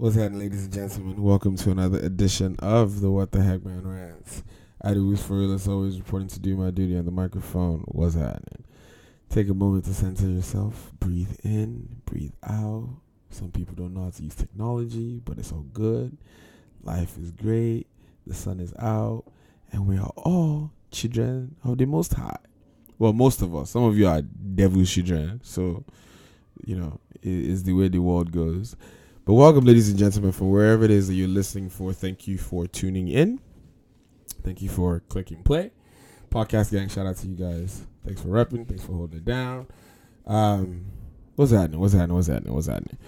What's happening, ladies and gentlemen? Welcome to another edition of the What the Heck Man Rants. I do for real as always reporting to do my duty on the microphone. What's happening? Take a moment to center yourself. Breathe in, breathe out. Some people don't know how to use technology, but it's all good. Life is great. The sun is out, and we are all children of the Most High. Well, most of us. Some of you are devil children, so you know it is the way the world goes. But welcome, ladies and gentlemen, from wherever it is that you're listening for. Thank you for tuning in. Thank you for clicking play. Podcast gang, shout out to you guys. Thanks for repping. Thanks for holding it down. Um, what's happening? What's happening? What's happening? What's happening?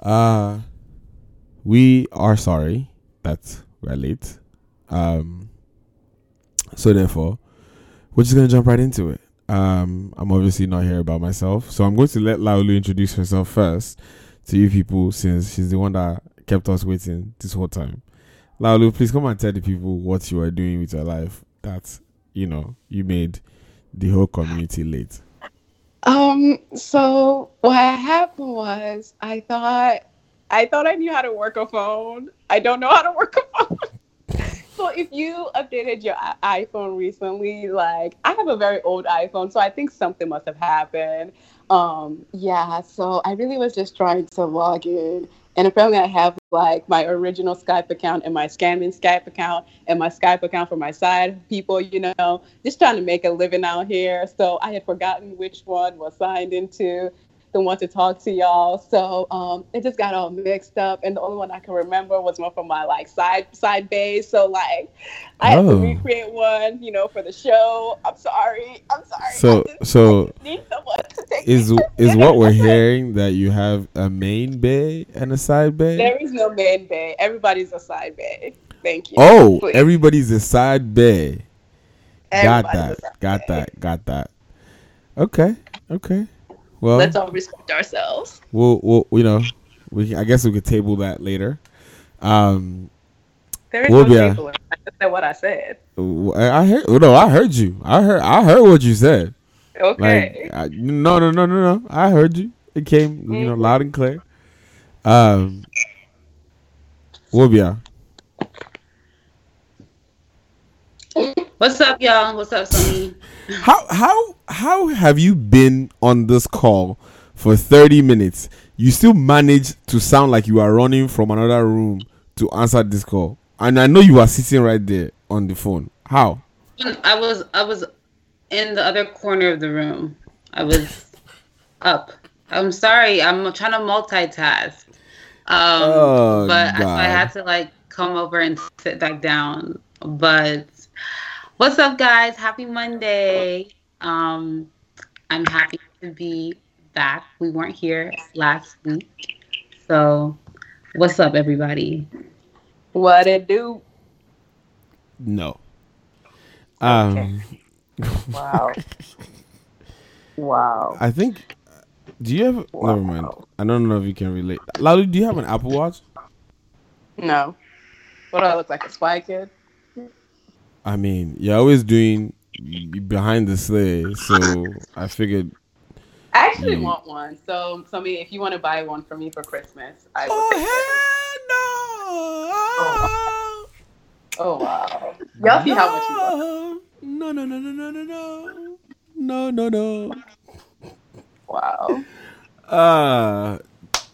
Uh, we are sorry that we're late. Um, so therefore, we're just gonna jump right into it. Um, I'm obviously not here about myself, so I'm going to let Laulu introduce herself first to you people since she's the one that kept us waiting this whole time. Laulu, please come and tell the people what you are doing with your life that you know you made the whole community late. Um, so what happened was I thought I thought I knew how to work a phone. I don't know how to work a phone. so if you updated your iPhone recently, like I have a very old iPhone, so I think something must have happened. Um, yeah, so I really was just trying to log in. And apparently I have like my original Skype account and my scamming Skype account and my Skype account for my side people, you know, just trying to make a living out here. So I had forgotten which one was signed into the one to talk to y'all. So um, it just got all mixed up, and the only one I can remember was one from my like side side base. So like, I had to Oh. recreate one, you know, for the show. I'm sorry. I'm sorry. So- just- so I need someone to take Is is what we're hearing that you have a main bay and a side bay? There is no main bay. Everybody's a side bay. Thank you. Oh, Please. everybody's a side bay. Got that. Got bay. that. Got that. Okay. Okay. Well, Let's all respect ourselves. we'll, we'll you know, we I guess we could table that later. Um, There is We'll no table. I just said what I said. I heard. No, I heard you. I heard. I heard what you said. Okay. Like, I, no, no, no, no, no. I heard you. It came, you know, Mhm. loud and clear. Um, Wobia. What's up, y'all? What's up, Sonny? How how how have you been on this call for 30 minutes? You still manage to sound like you are running from another room to answer this call. And I know you are sitting right there on the phone. How? I was I was in the other corner of the room. I was up. I'm sorry. I'm trying to multitask. Um, Oh, but I, I had to like come over and sit back down. But what's up, guys? Happy Monday. Um, I'm happy to be back. We weren't here last week, so what's up, everybody? what it do? No. Um Wow. wow. I think do you have never mind. I don't know if you can relate. Lalu, do you have an Apple Watch? No. What do I look like? A spy kid? I mean, you're always doing behind the sleigh, so I figured I actually Mm. want one. So, so me, if you want to buy one for me for Christmas, I will. Oh hell no! Oh wow. Y'all see how much you want. No, no, no, no, no, no, no, no, no, no. Wow. Uh,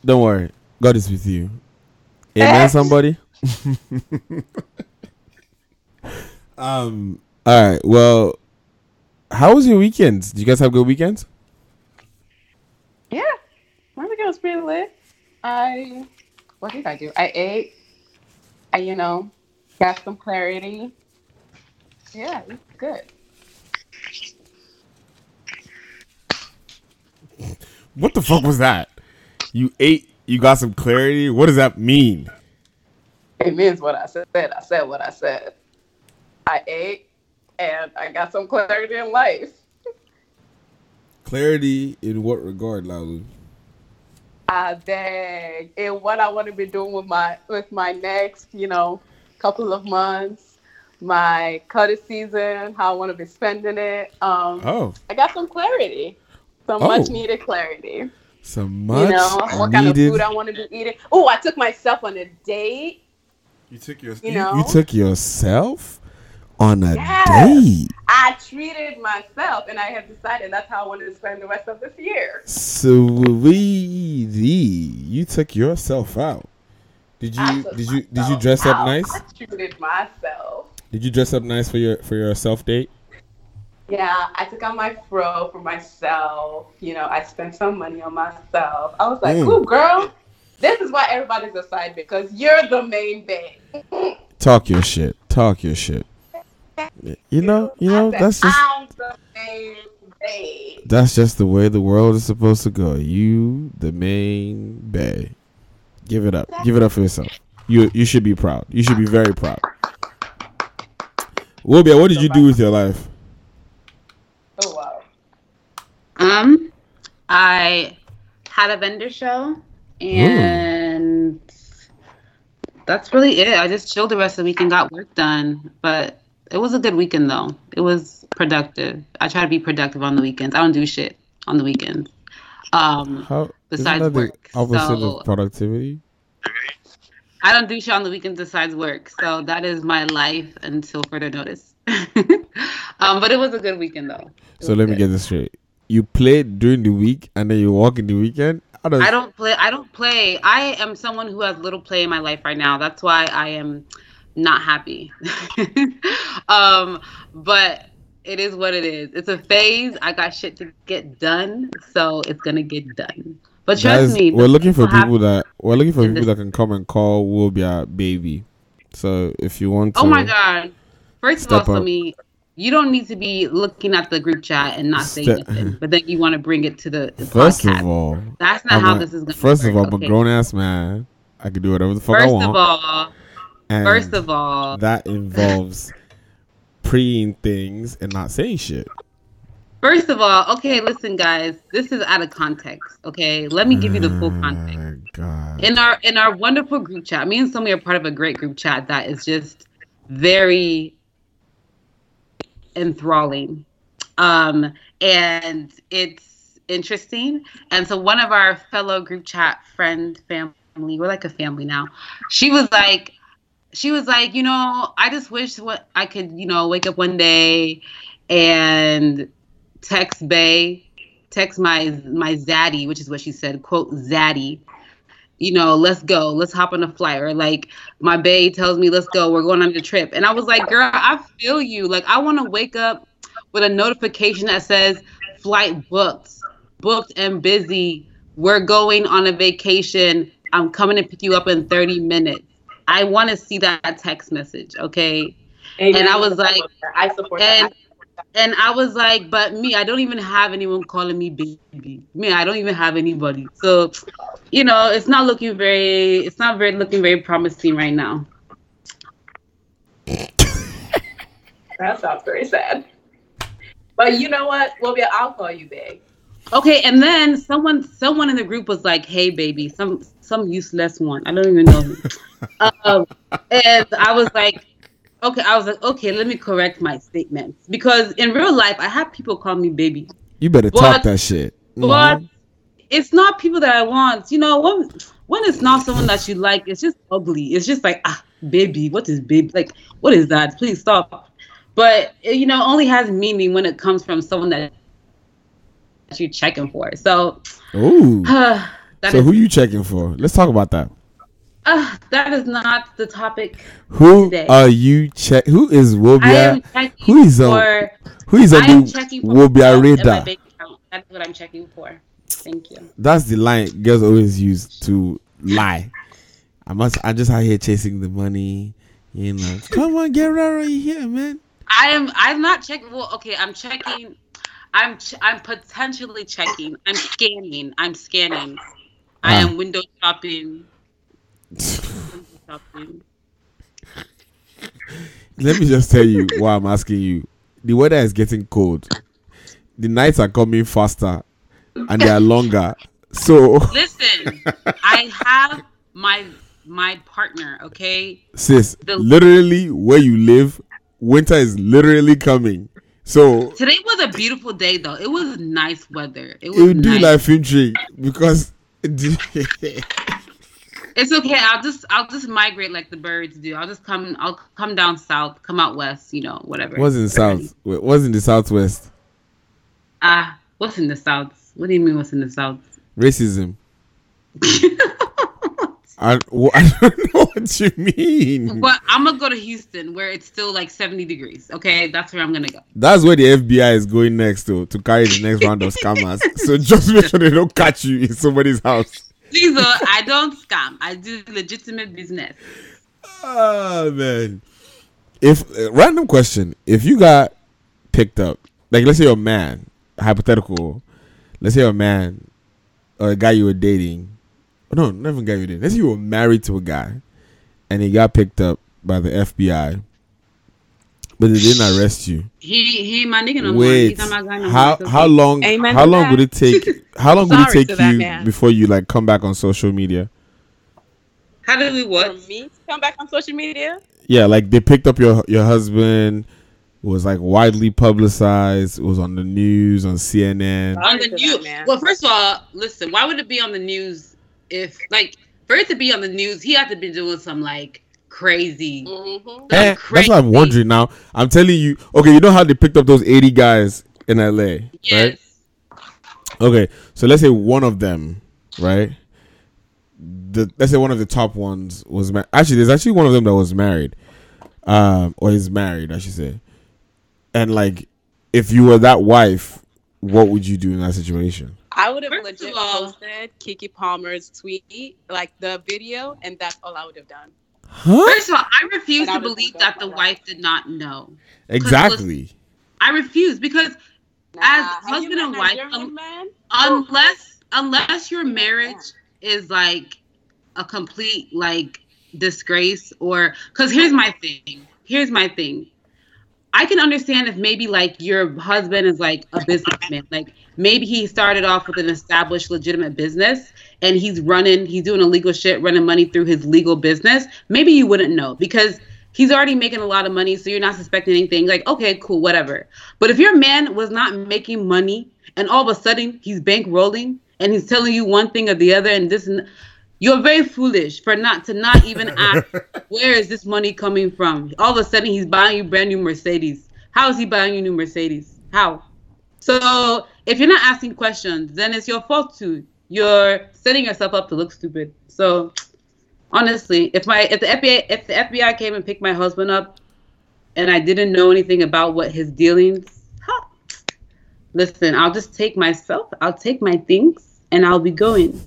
don't worry. God is with you. Amen. Somebody. um. All right. Well, how was your weekend? Did you guys have good weekends? Yeah. My weekend was pretty lit. I what did I do? I ate. I you know got some clarity. Yeah, it was good. What the fuck was that? You ate. You got some clarity. What does that mean? It means what I said. I said what I said. I ate and I got some clarity in life. Clarity in what regard, Lalu? I beg in what I want to be doing with my with my next, you know, couple of months, my cutter season, how I want to be spending it. Um, Oh. I got some clarity, some Oh. much needed clarity. Some much you know, what kind of food I want to be eating. Oh, I took myself on a date. you took your you you, know? you took yourself on a Yes. date. I treated myself, and I have decided that's how I wanted to spend the rest of this year. Sweetie, you took yourself out. Did you did you did you dress up out. nice? I treated myself. Did you dress up nice for your for your self date? Yeah, I took out my fro for myself. You know, I spent some money on myself. I was like, Mm. "Ooh, girl, this is why everybody's a side because you're the main babe." Talk your shit. Talk your shit. You know, you know, I that's just the that's just the way the world is supposed to go. You, the main bay. Give it up. Give it up for yourself. You you should be proud. You should be very proud. Wobia, what did you do with your life? Oh wow. Um, I had a vendor show, and that's really it. I just chilled the rest of the week and got work done. But it was a good weekend, though. It was productive. I try to be productive on the weekends. I don't do shit on the weekends. Um, How Besides work, opposite so- of productivity? I don't do shit on the weekends besides work. So that is my life until further notice. um, but it was a good weekend, though. It So let me get this straight. You played during the week and then you walk in the weekend? How does I don't play. I don't play. I am someone who has little play in my life right now. That's why I am not happy. um, but it is what it is. It's a phase. I got shit to get done, so it's gonna get done. But trust me, we're looking for people that we're looking for people that can come and call Wobia baby. So if you want to Oh my god! First of all, up. Sami, you don't need to be looking at the group chat and not saying Step- anything, but then you want to bring it to the, the First podcast. of all, That's not I'm how a- this is gonna. first of work, all, I'm a grown ass man. I can do whatever the fuck I want. First of all, and first of all, that involves preying things and not saying shit. First of all, okay, listen, guys, this is out of context. Okay, let me give you the full context. Oh, God. In our in our wonderful group chat, me and Somi are part of a great group chat that is just very enthralling, um, and it's interesting. And so, one of our fellow group chat friend family, we're like a family now. She was like, she was like, you know, I just wish what I could, you know, wake up one day and text Bay, text my my zaddy, which is what she said, quote zaddy. You know, let's go, let's hop on a flight. Or like my Bay tells me, let's go, we're going on the trip. And I was like, girl, I feel you. Like I want to wake up with a notification that says flight booked, booked and busy. We're going on a vacation. I'm coming to pick you up in 30 minutes. I want to see that text message, okay? And I was like- I support and that. and I was like, but me, I don't even have anyone calling me baby. Me, I don't even have anybody. So, you know, it's not looking very, it's not very looking very promising right now. That sounds very sad. But you know what? Well, I'll call you big. Okay, and then someone, someone in the group was like, "Hey, baby," some some useless one. I don't even know. Um, and I was like, okay, I was like, okay, let me correct my statements because in real life, I have people call me baby. You better But- talk that shit. But Mhm. it's not people that I want. You know, when when it's not someone that you like, it's just ugly. It's just like ah, baby. What is baby? Like, what is that? Please stop. But it, you know, only has meaning when it comes from someone that you're checking for. So Ooh. that So is who you checking for? Let's talk about that. uh, that is not the topic. Who Today. are you check? Who is Wobia? Who is on- for. Who is on the Wobia radar? That's what I'm checking for. Thank you. That's the line girls always use to lie. I must. I'm just out here chasing the money. You know, come on, get right here, man. I am. I'm not checking. Well, okay. I'm checking. I'm. Ch- I'm potentially checking. I'm scanning. I'm scanning. I am window shopping. Window shopping. Let me just tell you why I'm asking you. The weather is getting cold. The nights are coming faster, and they are longer. So, Listen, I have my my partner. Okay. sis, The- literally where you live, winter is literally coming. So Today was a beautiful day, though. It was nice weather. It was you do nice. like film because It's okay. I'll just I'll just migrate like the birds do. I'll just come. I'll come down south. Come out west. You know, whatever. what's in the south? Wait, What's in the southwest? Ah, what's in the south? What do you mean? What's in the south? Racism. I, wh- I don't know what you mean. But I'm gonna go to Houston where it's still like 70 degrees. Okay, that's where I'm gonna go. That's where the FBI is going next to to carry the next round of scammers. So just make sure they don't catch you in somebody's house. Please, uh, I don't scam. I do legitimate business. Oh man. If uh, random question, if you got picked up, like let's say you're a man, hypothetical, let's say you're a man or a guy you were dating. Oh, no, not even guy you were dating. Let's say you were married to a guy and he got picked up by the FBI, but they didn't arrest you. He he, my nigga no more. Wait, He's not my guy no how It's how long Amen how long that. would it take? How long would it take you man. before you like come back on social media? How did we For what? me come back on social media, Yeah, like they picked up your your husband. Was like widely publicized. It was on the news on CNN. on the Sorry for that, news. man. Well, first of all, listen. Why would it be on the news if like for it to be on the news? He had to be doing some like crazy. mm-hmm. Eh, that's crazy. what I'm wondering now. I'm telling you. Okay, you know how they picked up those 80 guys in LA, right? Okay, so let's say one of them, right? The let's say one of the top ones was ma- actually there's actually one of them that was married, um, or is married, I should say. And like, if you were that wife, what would you do in that situation? I would have First legit all- posted Keke Palmer's tweet, like the video, and that's all I would have done. Huh? First of all, I refuse And I to was believe that the that. wife did not know. Exactly. I refuse because As husband and wife, um, man? unless unless your marriage is like a complete like disgrace or because here's my thing here's my thing i can understand if maybe like your husband is like a businessman. Like maybe he started off with an established legitimate business and he's running he's doing illegal shit running money through his legal business. Maybe you wouldn't know because he's already making a lot of money so you're not suspecting anything. Like okay cool whatever. But if your man was not making money and all of a sudden he's bankrolling and he's telling you one thing or the other and this and you're very foolish for not to not even ask where is this money coming from? All of a sudden he's buying you brand new mercedes. How is he buying you new mercedes? How? So if you're not asking questions then it's your fault too. You're setting yourself up to look stupid. So honestly if my if the fbi if the fbi came and picked my husband up and i didn't know anything about what his dealings huh, listen i'll just take myself i'll take my things and i'll be going.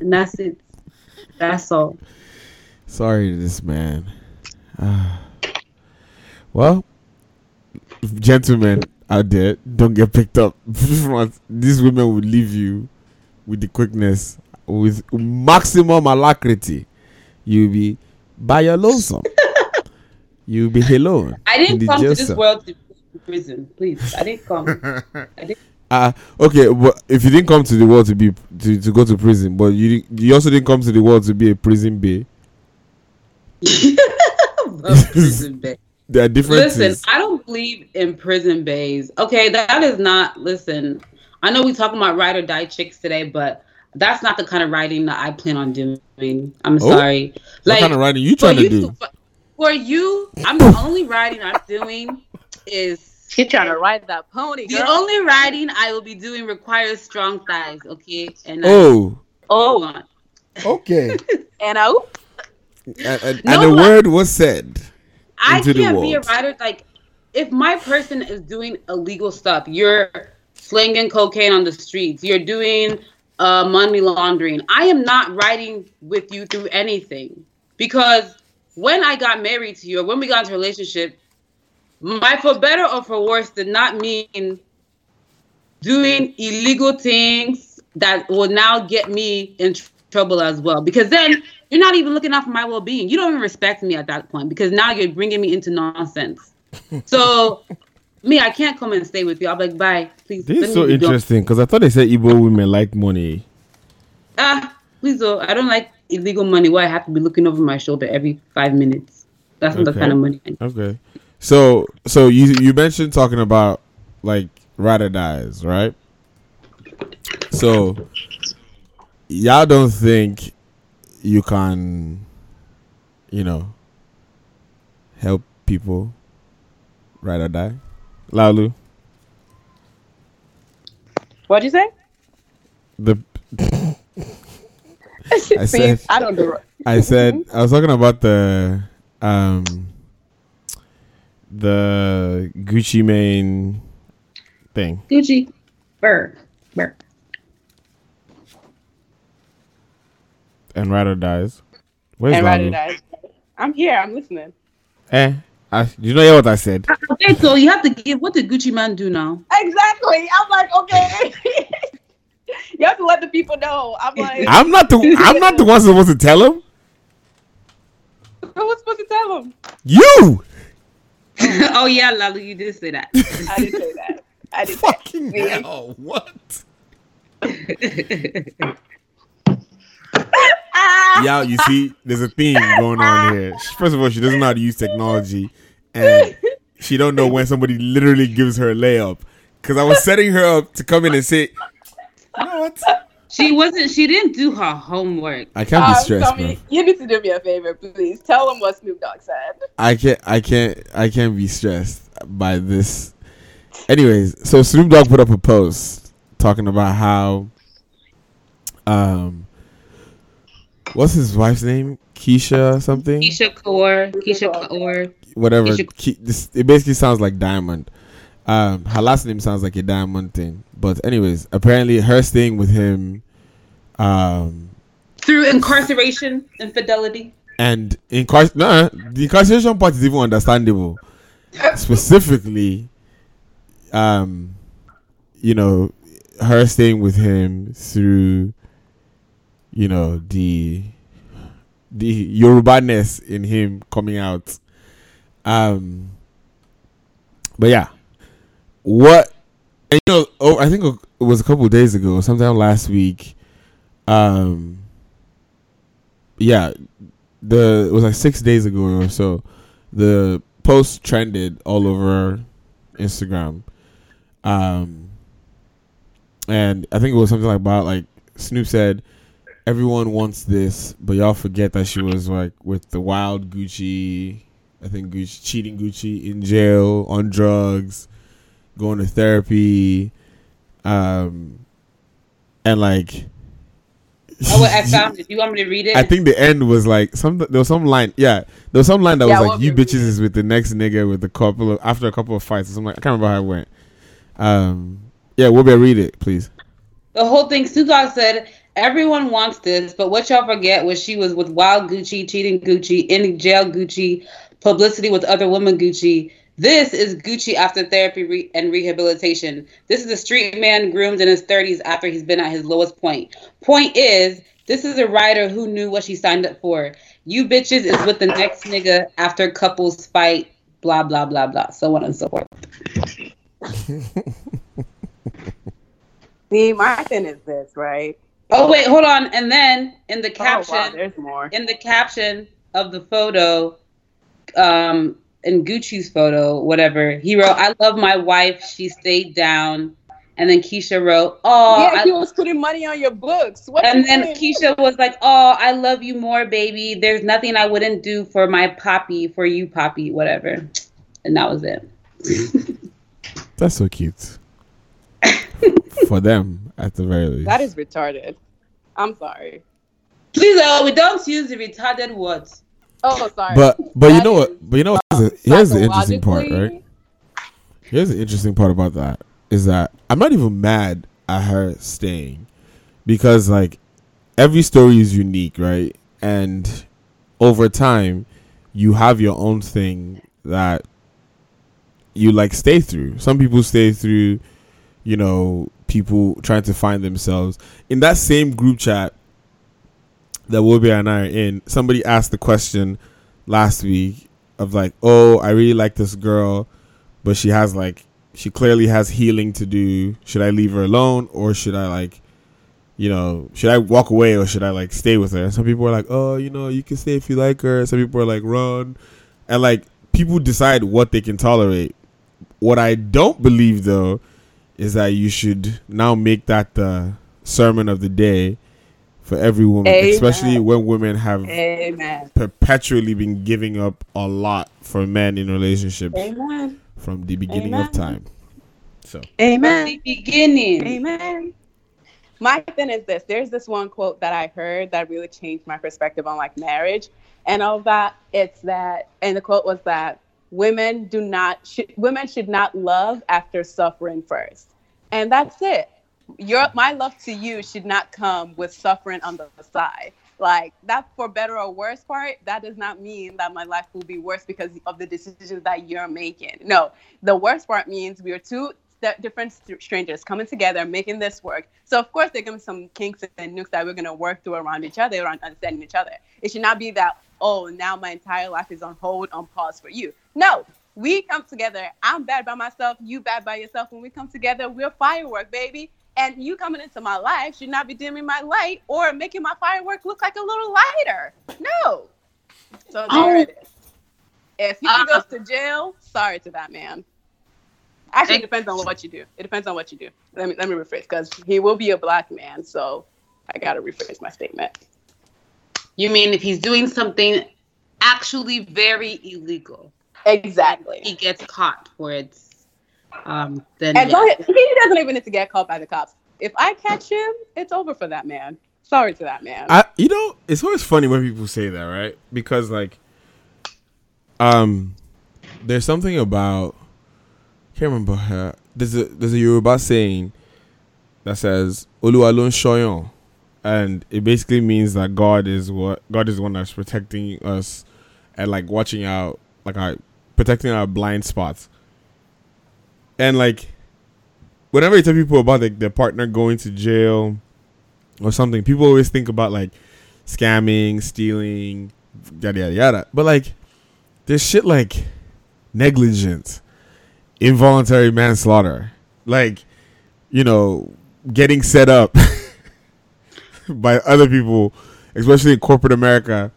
And that's it that's all Sorry to this man. Ah. well, gentlemen out there, don't get picked up. These women will leave you with the quickness, with maximum alacrity. You'll be by your lonesome. You'll be alone. i didn't come to this world to prison please i didn't come I didn't, Uh, okay, but if you didn't come to the world to be to, to go to prison, but you you also didn't come to the world to be a prison bay. prison bed. There are different. Listen, I don't believe in prison bays. Okay, that is not. Listen, I know we talking about ride or die chicks today, but that's not the kind of writing that I plan on doing. I'm Oh? sorry. what kind of writing you trying to you do? for you, I'm the only writing I'm doing is She trying to ride that pony, the only riding I will be doing requires strong thighs. Okay, and Oh, hold oh, okay. and I, oop, and, and, No, and a like- word was said. I into can't be a rider. writer. Like, if my person is doing illegal stuff, you're slinging cocaine on the streets, you're doing uh, money laundering. I am not riding with you through anything because when I got married to you, or when we got into a relationship, my for better or for worse did not mean doing illegal things that will now get me in tr- trouble as well. Because then you're not even looking out for my well being. You don't even respect me at that point because now you're bringing me into nonsense. So, me, I can't come and stay with you. I'll be like, bye, please. This is so interesting because I thought they said Igbo women like money. Ah, please, though. I don't like illegal money where I have to be looking over my shoulder every five minutes. That's not the kind of money. I Okay. So so you you mentioned talking about like ride or dies, right? So y'all don't think you can, you know, help people ride or die? Laulu, What'd you say? the I said- I don't do. I said I was talking about the um the Gucci Mane thing. Gucci. Burr. Burr. and Ryder dies. Where's And Lalu? right it is. I'm here. I'm listening. Eh, I, did you know hear what I said? Okay, so you have to give. What did Gucci Mane do now? Exactly. I'm like, okay. you have to let the people know. I'm like, I'm not the I'm not the one supposed to tell him. who was supposed to tell them? You oh yeah, Lalu, you did say that. I didn't say that. I didn't. Say fucking Yeah. hell! What? Yeah, you see, there's a theme going on here. First of all, she doesn't know how to use technology, and she don't know when somebody literally gives her a layup. Because I was setting her up to come in and say, you know what? She wasn't. She didn't do her homework. I can't be Um, stressed, tell me, man. you need to do me a favor, please. Tell them what Snoop Dogg said. I can't I can't I can't be stressed by this. Anyways, so Snoop Dogg put up a post talking about how um what's his wife's name? Keisha something? Keisha Ka'oir. Keisha Ka'oir. Whatever. Keisha- Ke- this, it basically sounds like diamond. Um her last name sounds like a diamond thing. But anyways, apparently her staying with him um Through incarceration, infidelity. and incar- nah, the incarceration part is even understandable. Specifically, um, you know, her staying with him through, you know, the the Yoruba-ness in him coming out. Um, but yeah, what? And you know, oh, I think it was a couple days ago, sometime last week. Um, yeah, the it was like six days ago or so. The post trended all over Instagram, um, and I think it was something like about like Snoop said, "Everyone wants this, but y'all forget that she was like with the wild Gucci. I think Gucci cheating Gucci in jail on drugs, going to therapy, um, and like." Oh, wait, I found it. You want me to read it? I think the end was like some. There was some line. Yeah, there was some line that Yeah, was like, "You bitches is with the next nigga with a couple of after a couple of fights or something." Like, I can't remember how it went. Um, yeah, we'll be read it, please. the whole thing. Dogg said, "Everyone wants this, but what y'all forget was she was with Wild Gucci, cheating Gucci, in jail Gucci, publicity with other women Gucci." This is Gucci after therapy re- and rehabilitation. This is a street man groomed in his 30s after he's been at his lowest point. Point is, this is a writer who knew what she signed up for. You bitches is with the next nigga after couples fight, blah, blah, blah, blah, so on and so forth. See, my thing is this, right? Oh, wait, hold on. And then in the Oh, wow, caption, there's more. in the caption of the photo, um, in Gucci's photo, whatever, he wrote, I love my wife. She stayed down. And then Keisha wrote, Oh, yeah, I he was putting money on your books. What And you then doing? Keisha was like, "Oh, I love you more, baby. There's nothing I wouldn't do for my poppy, for you, poppy, whatever." And that was it. That's so cute. For them, at the very least. That is retarded. I'm sorry. Please, oh, we don't use the retarded words. Oh, sorry. But but you That know what? But you know what? um, Here's the interesting part, right? Here's the interesting part about that is that I'm not even mad at her staying because like every story is unique, right? And over time, you have your own thing that you like stay through. Some people stay through, you know, people trying to find themselves in that same group chat that Wobia and I are in. Somebody asked the question last week of like, oh, I really like this girl, but she has like, she clearly has healing to do. Should I leave her alone or should I like, you know, should I walk away or should I like stay with her? And some people are like, oh, you know, you can stay if you like her. Some people are like, run. And like, people decide what they can tolerate what I don't believe though is that you should now make that the sermon of the day for every woman, Amen. especially when women have Amen. perpetually been giving up a lot for men in relationships Amen. from the beginning of time. So Amen. the beginning. Amen. My thing is this: there's this one quote that I heard that really changed my perspective on like marriage and all that. It's that, and the quote was that women do not should, women should not love after suffering first, and that's it. Your my love to you should not come with suffering on the side. Like that, for better or worse part, that does not mean that my life will be worse because of the decisions that you're making. No, the worst part means we are two different st- strangers coming together, making this work. So of course there are gonna be some kinks and nukes that we're gonna work through around each other, around understanding each other. It should not be that oh now my entire life is on hold, on pause for you. No, we come together. I'm bad by myself, you bad by yourself. When we come together, we're firework, baby. And you coming into my life should not be dimming my light or making my firework look like a little lighter. No. So there Oh. it is. If he Uh, goes to jail, sorry to that man. Actually, it depends on what you do. It depends on what you do. Let me let me rephrase because he will be a black man. So I gotta rephrase my statement. You mean if he's doing something actually very illegal, Exactly. he gets caught for it, um, then And yeah. go ahead. he doesn't even need to get caught by the cops. If I catch him, it's over for that man. Sorry to that man. I you know, it's always funny when people say that, right? Because like um there's something about can't remember her. There's a there's a Yoruba saying that says Oluwa lo n and it basically means that God is what God is the one that's protecting us and like watching out like our protecting our blind spots. And like whenever you tell people about like their partner going to jail or something, people always think about like scamming, stealing, yada yada yada. But like there's shit like negligence, involuntary manslaughter, like you know, getting set up by other people, especially in corporate America.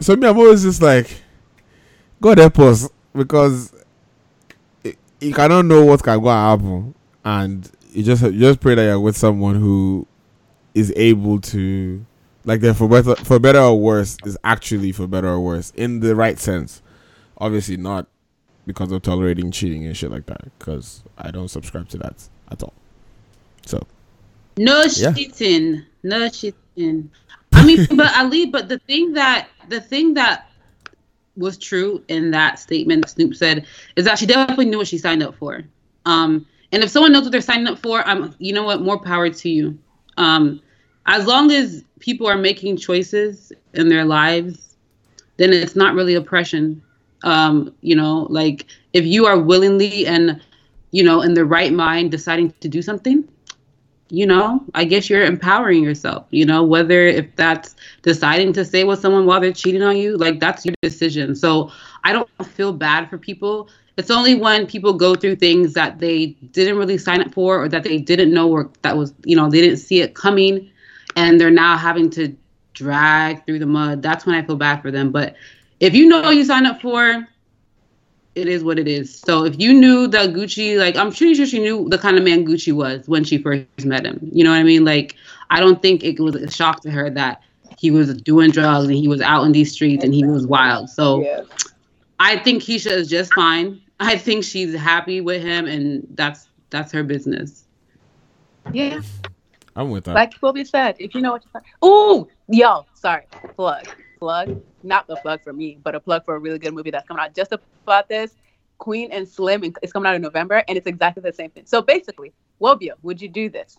So me, I'm always just like, God help us because you cannot know what can go and happen, and you just you just pray that you're with someone who is able to like they're for better for better or worse is actually for better or worse in the right sense. Obviously not because of tolerating cheating and shit like that. Because I don't subscribe to that at all. So No Yeah. cheating. No cheating. I mean, but Ali, but the thing that the thing that was true in that statement Snoop said is that she definitely knew what she signed up for. Um, and if someone knows what they're signing up for, I'm, you know what, more power to you. Um, as long as people are making choices in their lives, then it's not really oppression. Um, you know, like if you are willingly and you know in the right mind deciding to do something, you know, I guess you're empowering yourself, you know, whether if that's deciding to stay with someone while they're cheating on you, like that's your decision. So I don't feel bad for people. It's only when people go through things that they didn't really sign up for or that they didn't know or that was, you know, they didn't see it coming and they're now having to drag through the mud. That's when I feel bad for them. But if you know you signed up for, it is what it is. So if you knew that Gucci, like I'm pretty sure she knew the kind of man Gucci was when she first met him. You know what I mean? Like I don't think it was a shock to her that he was doing drugs and he was out in these streets and he was wild. So yeah. I think Keisha is just fine. I think she's happy with him and that's that's her business. Yeah. I'm with that. Like Kobe said, if you know what you're Ooh, yo, sorry. Plug. Plug. Not the plug for me, but a plug for a really good movie that's coming out just about this. Queen and Slim is coming out in November, and it's exactly the same thing. So basically, Wobia, would you do this?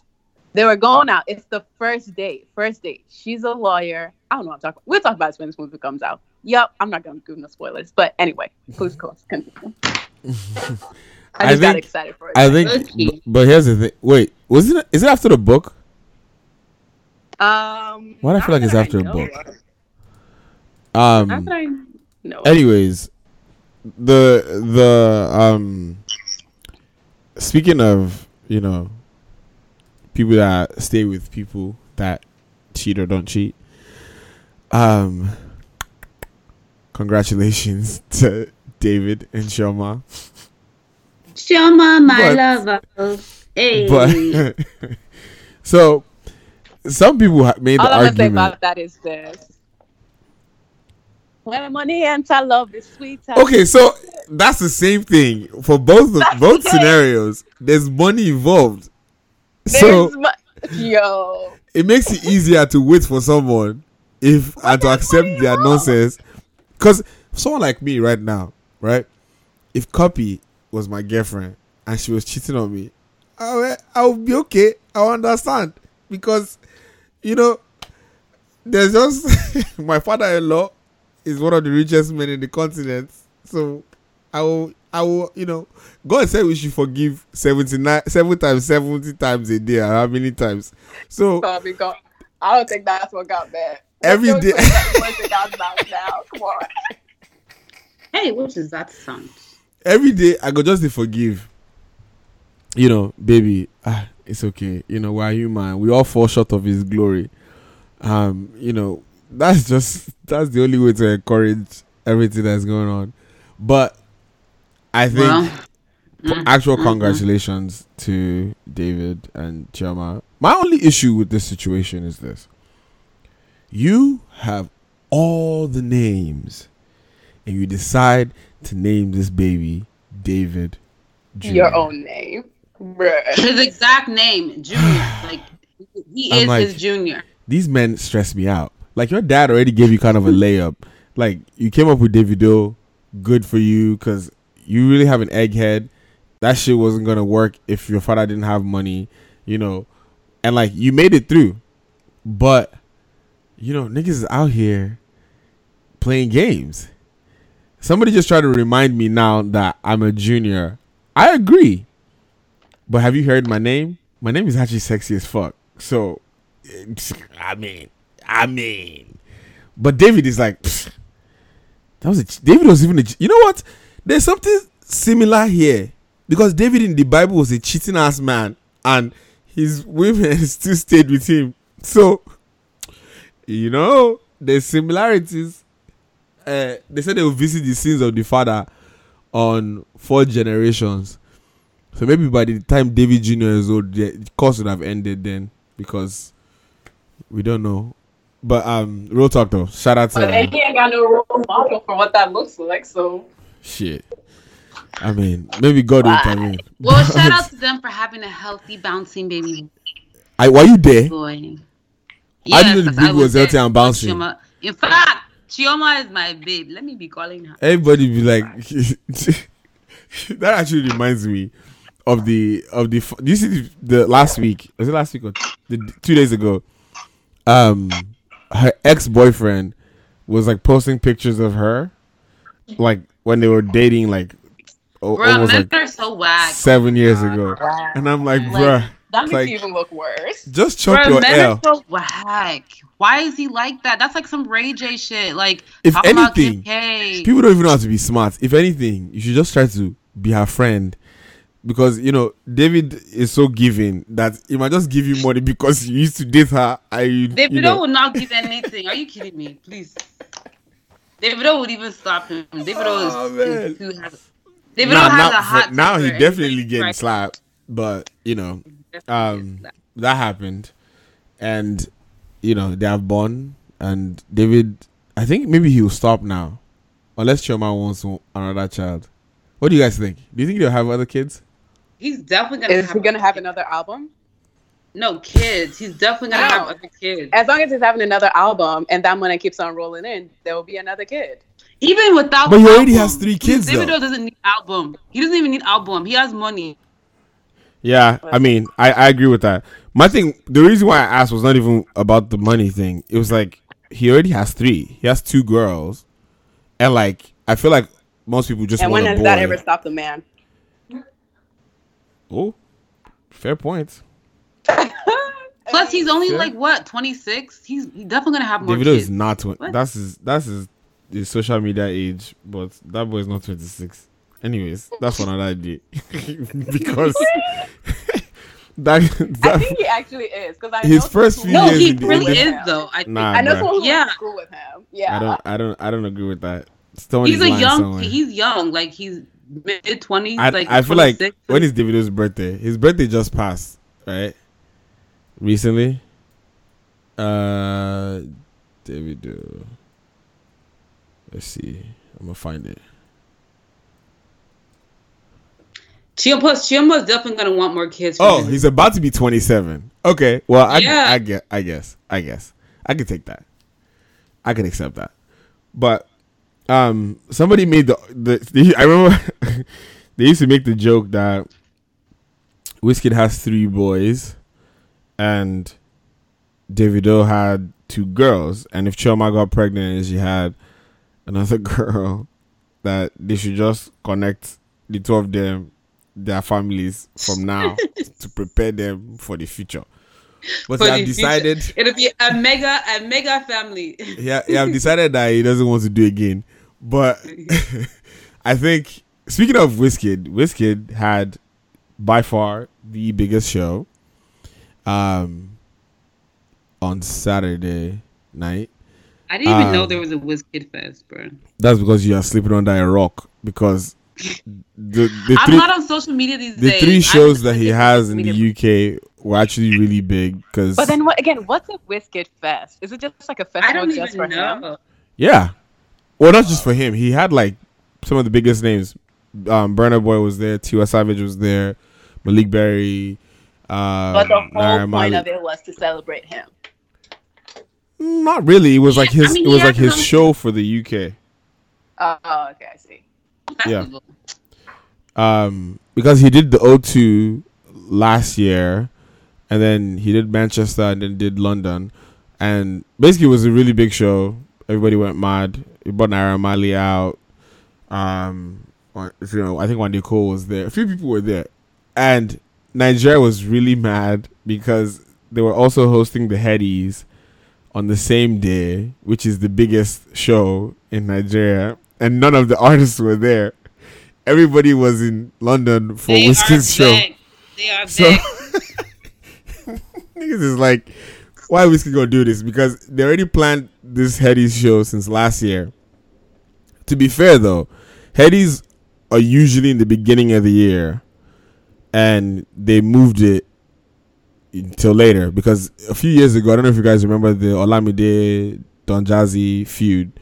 They were going out. It's the first date. First date. She's a lawyer. I don't know what I'm talking about. We'll talk about this when this movie comes out. Yep, I'm not going to give no spoilers. But anyway, please go continue. I just I got think- excited for it. I think, Okay. but here's the thing. Wait, was it? Is it after the book? um, Why do I feel like it's after a know book? Of. Um. Not I know. anyways the the um speaking of you know people that stay with people that cheat or don't cheat um congratulations to david and shoma Chioma, my But- lover. Hey. But so some people ha- made All the I'm gonna say argument. about that is this. When money enter, love is sweeter. Okay, so that's the same thing for both of, both scenarios. There's money involved, There's so mo- yo, it makes it easier to wait for someone if and to accept their nonsense. Because someone like me right now, right? If Copy was my girlfriend and she was cheating on me, I I would be okay. I understand because you know there's just my father-in-law is one of the richest men in the continent, so I will. I will, you know, God said we should forgive 79, seven times, 70 times a day, how many times. So, Bobby, go. I don't think that's what got bad. Every Let's day- go to that person got bad now. Come on. hey, what is that sound? every day I go just to forgive. You know, baby, ah, it's okay. You know, we're human. We all fall short of His glory. Um, you know, that's just that's the only way to encourage everything that's going on. But I think Well, mm, actual mm, congratulations to David and Chioma. My only issue with this situation is this: you have all the names, and you decide to name this baby David. Jr. Your own name, bruh. His exact name, Junior. Like he I'm is like- his junior. These men stress me out. Like your dad already gave you kind of a layup. Like you came up with Davido, good for you, because you really have an egghead. That shit wasn't gonna work if your father didn't have money, you know. And like you made it through, but you know niggas is out here playing games. Somebody just tried to remind me now that I'm a junior. I agree, but have you heard my name? My name is actually sexy as fuck. So, I mean, I mean, but David is like, that was a David was even a. You know what? There's something similar here because David in the Bible was a cheating ass man, and his women still stayed with him. So, you know, there's similarities. Uh, they said they will visit the sins of the father on four generations. So maybe by the time David Jr. is old, the course would have ended then because we don't know. But um, real talk though. Shout out to But then he ain't got no role model for what that looks like. So shit. I mean, maybe God will Bye. intervene. Well, shout out to them for having a healthy, bouncing baby I, were you there? boy. I didn't know the baby was there. healthy and bouncing. Chioma- In fact, Chioma is my babe. Let me be calling her. Everybody be like, that actually reminds me of the of the. Do you see the, the last week? Was it last week or the two days ago? Um, her ex boyfriend was like posting pictures of her, like when they were dating, like o- Bro, almost men like are so whack. seven years ago, and I'm like, Like, bruh, that makes Like- you even look worse. just chop Bro, your men L. are so whack. Why is he like that? That's like some Ray J shit. Like, If talking about anything, Kim people don't even know how to be smart. If anything, you should just try to be her friend. Because you know David is so giving that he might just give you money because you used to date her. I you Davido know, would not give anything. Are you kidding me? Please. Davido would even stop him. David Oh, is, is has. Davido Nah, has now- a hot. now he definitely getting tries- slapped. But you know um, that happened, and you know they have born. And David, I think maybe he'll stop now, unless Chioma wants another child. What do you guys think? Do you think they'll have other kids? He's definitely gonna. Is have he gonna have kids. another album? No kids. He's definitely gonna No. have other kids. As long as he's having another album and that money keeps on rolling in, there will be another kid. Even without. But he already album, has three kids, Davido though. doesn't need album. He doesn't even need album. He has money. Yeah, I mean, I, I agree with that. My thing, the reason why I asked was not even about the money thing. It was like he already has three. He has two girls, and like I feel like most people just and want when a has that ever stopped a man? Oh, fair point. Plus, he's only Sure. like what twenty six. He's he's definitely gonna have more Davido kids. is not twenty. That's his. That's his, his social media age, but that boy is not twenty six. Anyways, that's another day because that, I think he actually is because I His know first few who no, years he really industry- is though. I think. Nah, I know bruh. someone who Yeah. went to with him. Yeah, I don't. I don't. I don't agree with that. Someone he's a young. somewhere. He's young. Like he's mid twenties. I, Like I feel like when is Davido's birthday? His birthday just passed, right? Recently. Uh, Davido. Let's see. I'm gonna find it. Chioma's Chioma's definitely gonna want more kids. Oh, him. he's about to be 27. Okay. Well, I, Yeah. I guess. I guess. I guess. I could take that. I can accept that. But um, somebody made the the. I remember they used to make the joke that Wizkid has three boys, and Davido had two girls, and if Chioma got pregnant and she had another girl, that they should just connect the two of them, their families from now to prepare them for the future. But For he have the future. decided, It'll be a mega a mega family. yeah, have decided that he doesn't want to do it again. But I think speaking of Wizkid, Wizkid had by far the biggest show um on Saturday night. I didn't even know Um, there was a Wizkid Fest, bro. That's because you are sleeping under a rock because the the I'm three not on social media these the days. three shows that he has in the UK were actually really big because But then what again? What's a Wizkid Fest? Is it just like a festival don't just even for him? Yeah. Well, not just for him. He had like some of the biggest names. Um, Burna Boy was there. Tiwa Savage was there. Maleek Berry. Um, But the whole Naira point Marley. of it was to celebrate him. Not really. It was like Yeah, I his. mean, it was like his some- show for the UK. Oh, okay, I see. Yeah. Um, because he did the O2 last year, and then he did Manchester, and then did London, and basically it was a really big show. Everybody went mad. Naira Marley out. Um, or- you know, I think Wande Coal was there. A few people were there, and Nigeria was really mad because they were also hosting the Headies on the same day, which is the biggest show in Nigeria, and none of the artists were there. Everybody was in London for They Wizkid's show. They are So back. niggas is like, why Whiskey gonna do this? Because they already planned this Headies show since last year. To be fair though, Headies are usually in the beginning of the year, and they moved it until later because a few years ago, I don't know if you guys remember the Olamide Don Jazzy feud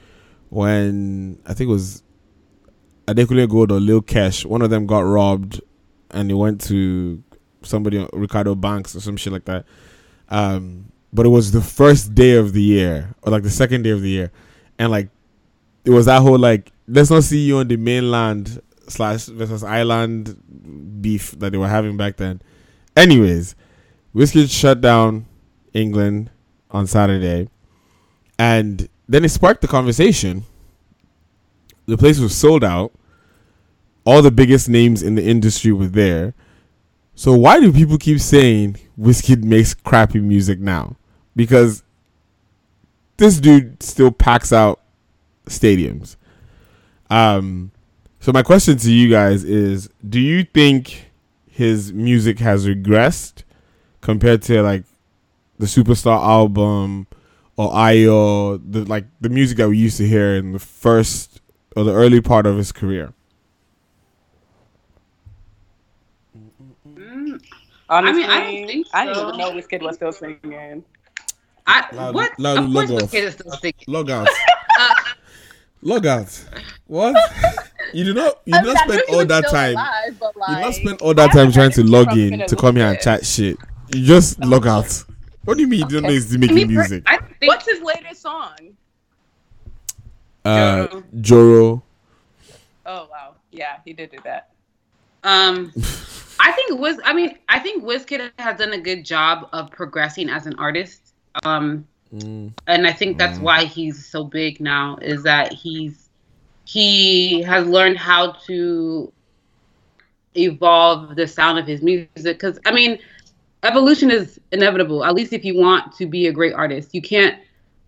when I think it was Adekunle Gold or Lil Kesh, one of them got robbed, and he went to somebody Reekado Banks or some shit like that. Um, but it was the first day of the year or like the second day of the year, and like it was that whole like let's not see you on the mainland slash versus island beef that they were having back then. Anyways, Whiskey shut down England on Saturday, and then it sparked the conversation. The place was sold out. All the biggest names in the industry were there. So why do people keep saying Whiskey makes crappy music now? Because this dude still packs out stadiums. Um so my question to you guys is do you think his music has regressed compared to like the Superstar album or Ayo, the like the music that we used to hear in the first or the early part of his career? Honestly, I don't think I didn't so. even know Wizkid was still singing. I, Loud- what? loud of course, logo. the kid is still singing. Log out. Uh, Log out. What? You do not you do not spend all that time. You do not spend all that time trying to log in to come here and chat shit. You just log out. What do you mean you don't know Okay. he's making mean, music? I think What's his latest song? Uh, Joro. Joro. Oh wow, yeah, he did do that. Um, I think Wiz. I mean, I think Wizkid has done a good job of progressing as an artist. Um, Mm, and I think that's Mm. why he's so big now. Is that he's he has learned how to evolve the sound of his music. Because I mean, evolution is inevitable. At least if you want to be a great artist, you can't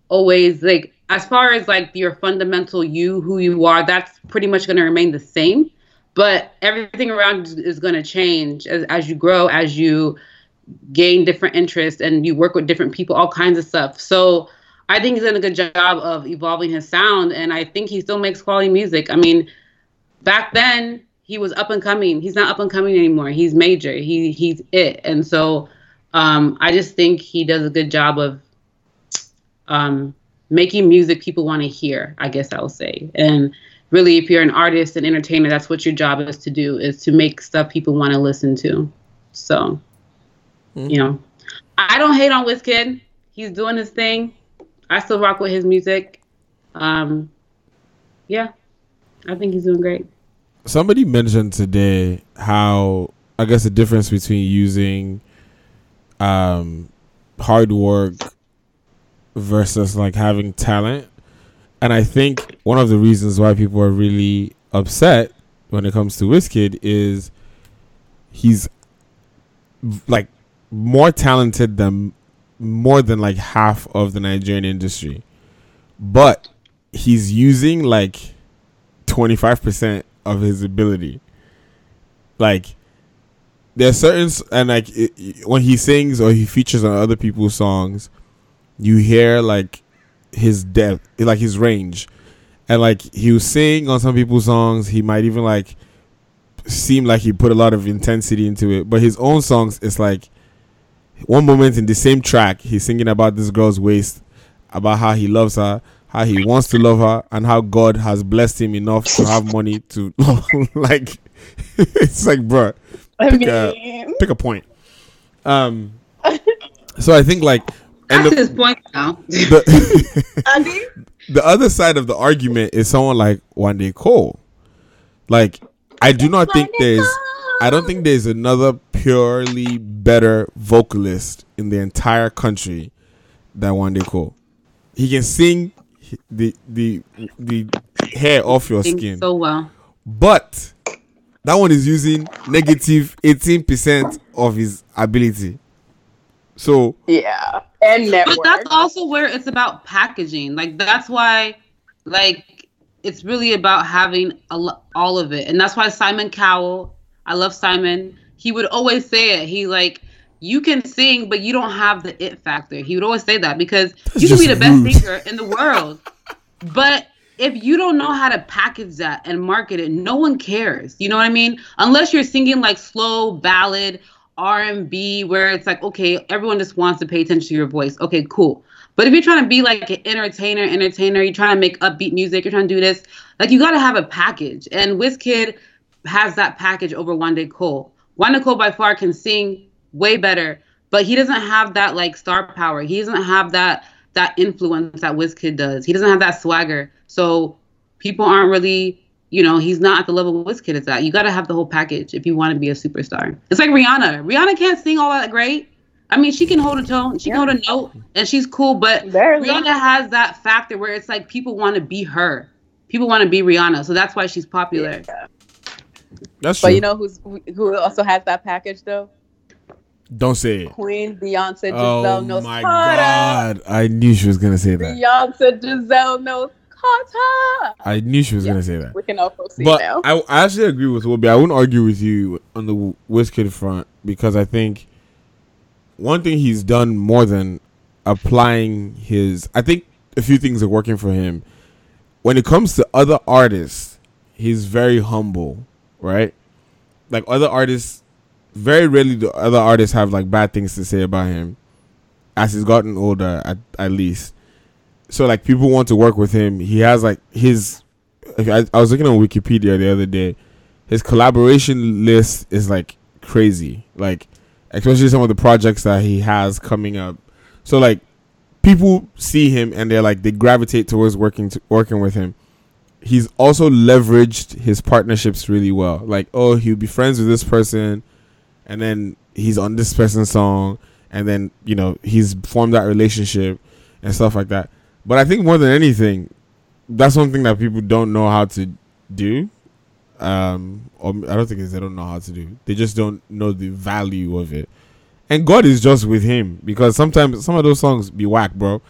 always like as far as like your fundamental you, who you are. That's pretty much going to remain the same. But everything around is- is going to change as, as you grow, as you gain different interests and you work with different people, all kinds of stuff. So I think he's done a good job of evolving his sound, and I think he still makes quality music. I mean, back then he was up and coming. He's not up and coming anymore. He's major. He he's it. And so um, I just think he does a good job of um, making music people want to hear. I guess I will say. And really, if you're an artist and entertainer, that's what your job is to do is to make stuff people want to listen to. So, mm-hmm. you know, I don't hate on Wizkid. He's doing his thing. I still rock with his music. Um, yeah, I think he's doing great somebody mentioned today how I guess the difference between using um, hard work versus like having talent. And I think one of the reasons why people are really upset when it comes to Wizkid is he's like more talented than more than like half of the Nigerian industry. But he's using like 25% of his ability. Like there's certain and like it, when he sings or he features on other people's songs, you hear like his depth, like his range, and like he was sing on some people's songs. He might even like seem like he put a lot of intensity into it, but his own songs, it's like one moment in the same track, he's singing about this girl's waist, about how he loves her, how he wants to love her and how God has blessed him enough to have money to like it's like bro pick, I mean... a, pick a point. Um so I think like and That's the, his point now. The, the other side of the argument is someone like Wande Coal. Like, I do not think there's, I don't think there's another purely better vocalist in the entire country than Wande Coal. He can sing the the the hair off your skin so well. But that one is using negative eighteen percent of his ability. So yeah, and network. But that's also where it's about packaging. Like that's why, like it's really about having a, all of it, and that's why Simon Cowell. I love Simon. He would always say it. He like you can sing, but you don't have the it factor. He would always say that because That's you can be the rude. best singer in the world, but if you don't know how to package that and market it, no one cares. You know what I mean? Unless you're singing like slow ballad R&B, where it's like, okay, everyone just wants to pay attention to your voice. Okay, cool. But if you're trying to be like an entertainer, entertainer, you're trying to make upbeat music, you're trying to do this, like you got to have a package. And Wizkid has that package over Wande Coal. Wande Coal by far can sing way better. But he doesn't have that like star power. He doesn't have that that influence that Wizkid does. He doesn't have that swagger. So people aren't really, you know, he's not at the level Wizkid is at. You got to have the whole package if you want to be a superstar. It's like Rihanna. Rihanna can't sing all that great. I mean, she can hold a tone, she yeah. can hold a note, and she's cool. But Barely. Rihanna has that factor where it's like people want to be her. People want to be Rihanna, so that's why she's popular. Yeah. That's true. But you know who's who also has that package though? Don't say it. Queen Beyonce oh Giselle oh Knowles my God. I knew she was gonna say that. Beyonce Giselle Knowles Carter. I knew she was gonna say that. We can all proceed but now. I, I actually agree with Wobby. I wouldn't argue with you on the Wizkid front because I think one thing he's done more than applying his I think a few things are working for him. When it comes to other artists, he's very humble, right? Like other artists very rarely do other artists have like bad things to say about him as he's gotten older at, at least. So like people want to work with him. He has like his I, I was looking on wikipedia the other day his collaboration list is like crazy. Like especially some of the projects that he has coming up. So like people see him and they're like they gravitate towards working to, working with him he's also leveraged his partnerships really well like oh he'll be friends with this person and then he's on this person's song, and then you know he's formed that relationship and stuff like that. But I think more than anything, that's one thing that people don't know how to do. Um, or I don't think it's they don't know how to do. They just don't know the value of it. And God is just with him because sometimes some of those songs be whack, bro.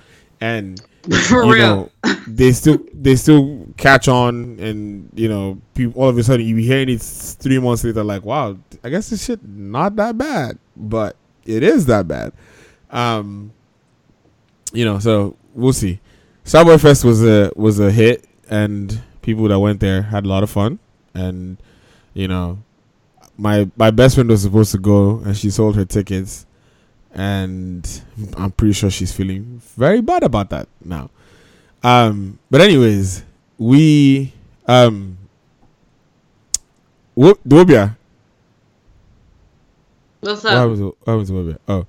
And For you real. know, they still they still catch on, and you know, people all of a sudden you hearing it three months later, like, wow, I guess this shit not that bad, but it is that bad. Um, you know, so we'll see. Starboy Fest was a was a hit, and people that went there had a lot of fun, and you know, my my best friend was supposed to go and she sold her tickets, and I'm pretty sure she's feeling very bad about that now. Um, but anyways, we um, Wo- Wobia. What's What up? happens? to- What happens to Wobia? Oh,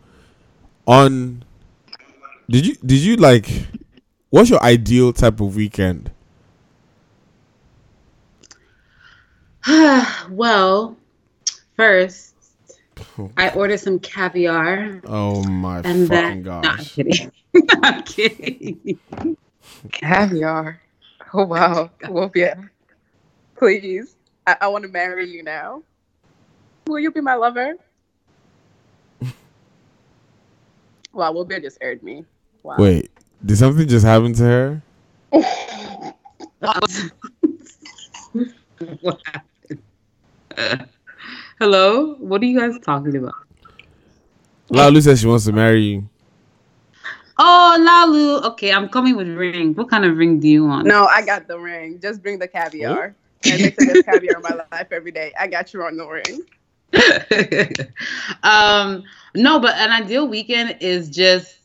on. Did you did you like? What's your ideal type of weekend? well, first, I ordered some caviar. Oh my And fucking then, no, I'm kidding. I'm kidding. Caviar. Oh wow. Well, yeah. Please. I, I want to marry you now. Will you be my lover? wow, Wobia just aired me. Wow. Wait, did something just happen to her? what happened? hello? What are you guys talking about? Lalu says she wants to marry you. Oh, Lalu. Okay, I'm coming with ring. What kind of ring do you want? No, I got the ring. Just bring the caviar. I make sure there's caviar in my life every day. I got you on the ring. um, no, but an ideal weekend is just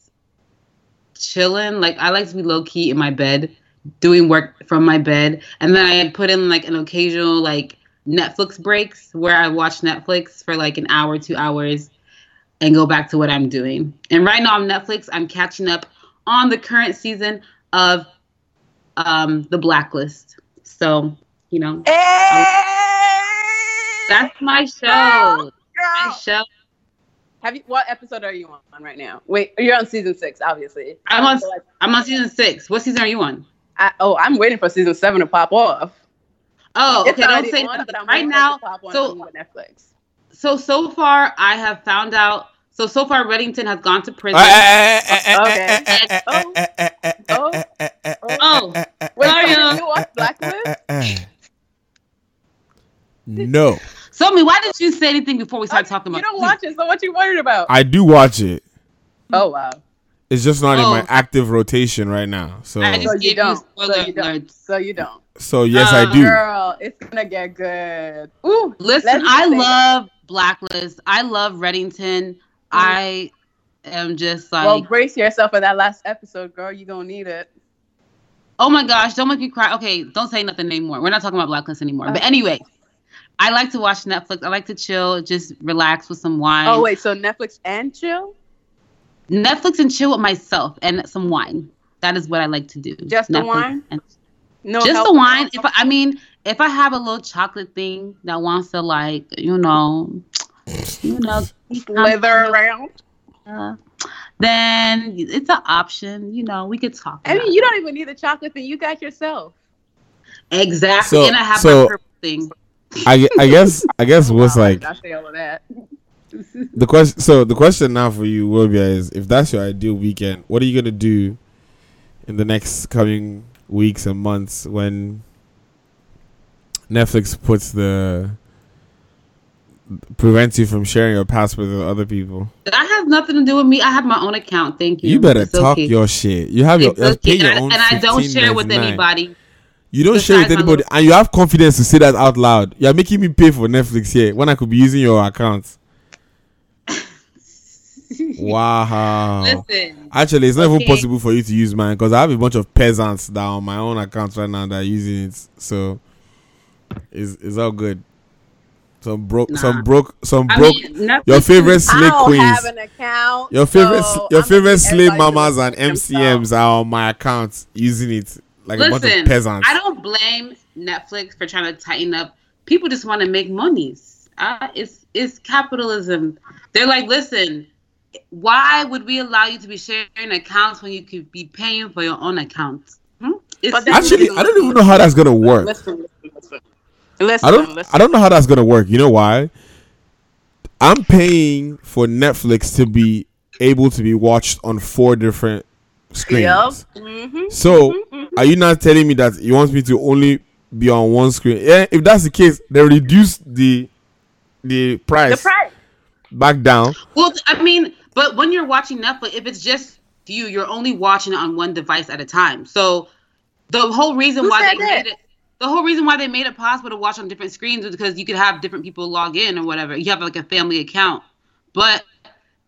chilling. Like I like to be low key in my bed, doing work from my bed, and then I put in like an occasional like Netflix breaks where I watch Netflix for like an hour, two hours, and go back to what I'm doing. And right now on Netflix, I'm catching up on the current season of um The Blacklist. So you know that's my show. My Girl. show. Have you? What episode are you on right now? Wait, you're on season six, obviously. I'm on. I'm on season six. What season are you on? I, oh, I'm waiting for season seven to pop off. Oh, It's okay. Don't say on, but I'm right waiting for it now. to pop on so- on Netflix. So so far, I have found out. So so far, Reddington has gone to prison. okay. Oh, Wait, Sorry, so uh, did you watch Blacklist? No, so me, why didn't you say anything before we started Oh, talking about? you don't watch it, so what you worried about? I do watch it. oh wow. It's just not in my Oh. active rotation right now. So, I just So you don't. spoiler So you don't. So you don't. so yes, Um, I do. Girl, it's gonna get good. Ooh, Listen, I say love Blacklist. I love Reddington. I am just like, well, brace yourself for that last episode, girl. You gonna need it. oh my gosh, don't make me cry. Okay, don't say nothing anymore. We're not talking about Blacklist anymore. But anyway, I like to watch Netflix. I like to chill, just relax with some wine. Oh wait, so Netflix and chill? Netflix and chill with myself and some wine. That is what I like to do. Just the wine? and- No, just the wine. If I, I mean, if I have a little chocolate thing that wants to like, you know, you know, slither around. uh, then it's an option. You know, we could talk. I about mean, you don't even need the chocolate thing. You got yourself. exactly. So- and I have so- my purple thing. I, I guess I guess what's Wow, like I say all of that. the question. So the question now for you, Wobia, is if that's your ideal weekend, what are you gonna do in the next coming weeks and months when Netflix puts the prevents you from sharing your password with other people? That has nothing to do with me. I have my own account. Thank you. You better It's talk okay. your shit. You have your, It's you have pay okay. your And, own. and I don't share with $15.99. anybody. You don't share with anybody, and you have confidence to say that out loud. You're making me pay for Netflix here when I could be using your account. Wow. Listen, Actually, it's not even possible for you to use mine because I have a bunch of peasants that are on my own account right now that are using it. So it's it's all good. Some broke, Nah. some broke, some I broke. mean, your favorite is- I slay don't queens, have an account. your favorite, so your I'm favorite gonna slay mamas and at themselves. MCMs are on my account using it like a bunch of Listen, peasants. I don't blame Netflix for trying to tighten up. People just want to make monies. Uh, it's it's capitalism. They're like, listen, why would we allow you to be sharing accounts when you could be paying for your own account? Hmm? It's But that's- Actually, I don't even know how that's gonna work. Listen, listen, listen. Listen, I don't. listen. I don't know how that's gonna work. You know why? I'm paying for Netflix to be able to be watched on four different screens. Yep. Mm-hmm. So, Mhm. are you not telling me that you want me to only be on one screen? Yeah. If that's the case, they reduce the the price, The price. back down. well, I mean, but when you're watching Netflix, if it's just you, you're only watching it on one device at a time. So the whole reason Who why they that? made it, the whole reason why they made it possible to watch on different screens was because you could have different people log in or whatever. You have like a family account, but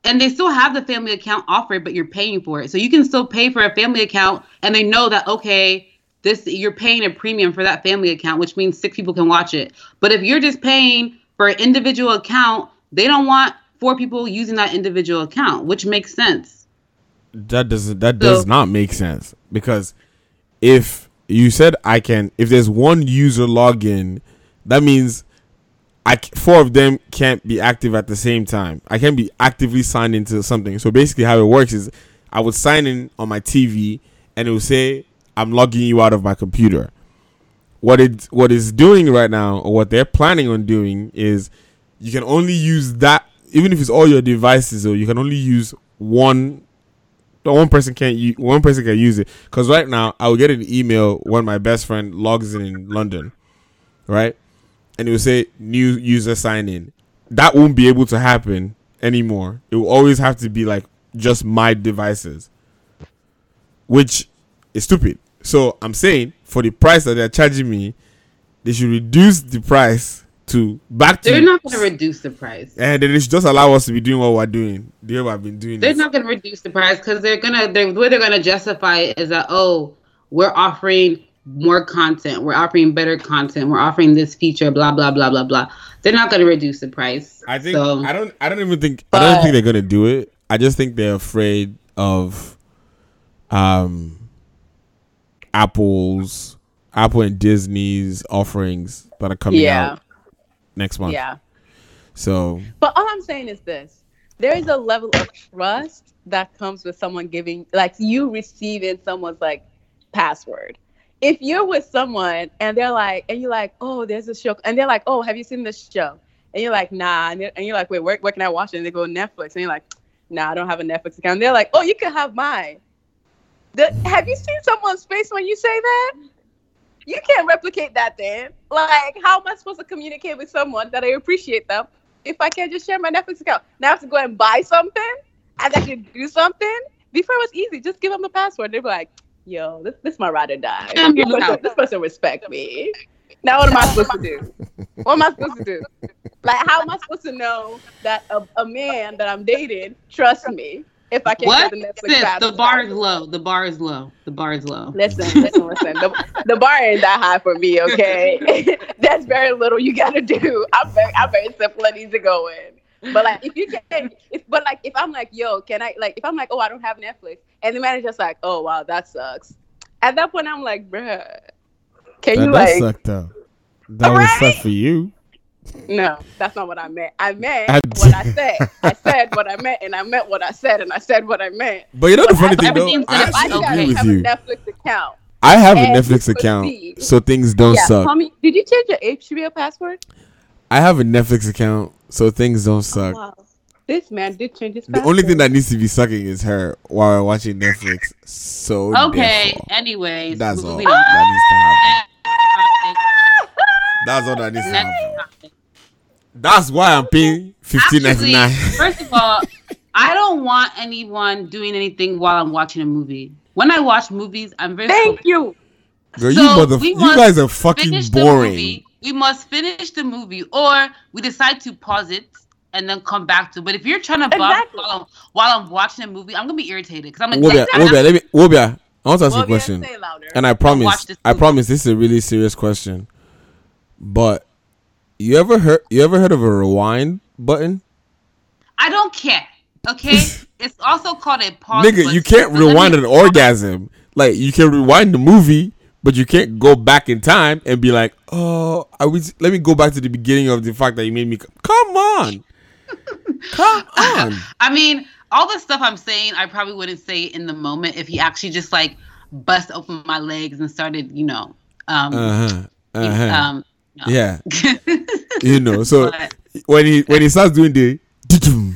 and they still have the family account offered, but you're paying for it. So you can still pay for a family account, and they know that okay, this you're paying a premium for that family account, which means six people can watch it. But if you're just paying for an individual account, they don't want four people using that individual account, which makes sense. That doesn't. That does not make sense because if you said I can, if there's one user login, that means I four of them can't be active at the same time. I can't be actively signed into something. So basically, how it works is I would sign in on my TV, and it will say I'm logging you out of my computer. What it what it's doing right now, or what they're planning on doing, is you can only use that, even if it's all your devices, or you can only use one one person can't use one person can use it because right now I will get an email when my best friend logs in in London, right, and it will say new user sign in. That won't be able to happen anymore. It will always have to be like just my devices, which is stupid. So I'm saying for the price that they're charging me, they should reduce the price to back to They're not going to reduce the price. and then they should just allow us to be doing what we're doing. The way I've been doing. They're it. not going to reduce the price because they're gonna. They're, the way they're going to justify it is that oh, we're offering more content, we're offering better content, we're offering this feature, blah blah blah blah blah. They're not going to reduce the price. I think so. I don't. I don't even think. I don't think they're gonna do it. I just think they're afraid of, um, Apple's, Apple and Disney's offerings that are coming Yeah. out next month. Yeah. So But all I'm saying is this: there is a level of trust that comes with someone giving, like you receiving someone's like password. If you're with someone and they're like, and you're like, oh, there's a show, and they're like, oh, have you seen this show? And you're like, nah, and, and you're like, wait, where, where can I watch it? And they go Netflix, and you're like, nah, I don't have a Netflix account. And they're like, oh, you can have mine. The, have you seen someone's face when you say that? You can't replicate that then. Like, how am I supposed to communicate with someone that I appreciate them if I can't just share my Netflix account? Now I have to go and buy something and I can do something. Before it was easy, just give them the password. They'd be like, yo, this this my ride or die. This person, this person respect me. Now what am I supposed to do? What am I supposed to do? Like how am I supposed to know that a, a man that I'm dating trusts me if I can't what? get the Netflix Sis, the bar is low. The bar is low. The bar is low. Listen, listen, listen. The, the bar ain't that high for me, okay? That's very little you gotta do. I'm very, I'm very simple and easy going. But like, if you can, if but like, if I'm like, yo, can I like, if I'm like, oh, I don't have Netflix, and the manager's like, oh, wow, that sucks. At that point, I'm like, bruh, can that, you that like? sucked up. That was suck for you. No, that's not what I meant. I meant I what I said. I said what I meant, and I meant what I said, and I said what I meant. But you know the But funny I- thing though, I I actually agree with have you. a Netflix account. I have a Netflix account, proceed. so things don't yeah, suck. Tommy, did you change your HBO password? I have a Netflix account, so things don't oh, suck. Wow. This man did change his password. The password. only thing that needs to be sucking is her while watching Netflix. So Okay. therefore, Anyways, that's all moving on. that needs to happen. Next That's all that needs to happen. That's why I'm paying fifteen ninety Actually, nine. first of all, I don't want anyone doing anything while I'm watching a movie. When I watch movies, I'm very Thank you. Girl, you So, mother, we you must guys are fucking finish the boring. movie. We must finish the movie, or we decide to pause it and then come back to. But if you're trying to bug Exactly. while, I'm, while I'm watching a movie, I'm gonna be irritated because I'm like, Wobia, "Damn, Wobia, let me, Wobia, I want to ask you a question, say louder. and I promise, I promise, this is a really serious question. But you ever heard, you ever heard of a rewind button? I don't care. Okay, it's also called a pause. Nigga, button. you can't So rewind me- an orgasm. Like you can rewind the movie, but you can't go back in time and be like, "Oh, I was. Let me go back to the beginning of the fact that you made me." c- Come on, come on. I mean, all the stuff I'm saying, I probably wouldn't say in the moment if he actually just like bust open my legs and started, you know, um, Uh huh. Uh huh. um, no. Yeah, you know. So But- when he when he starts doing the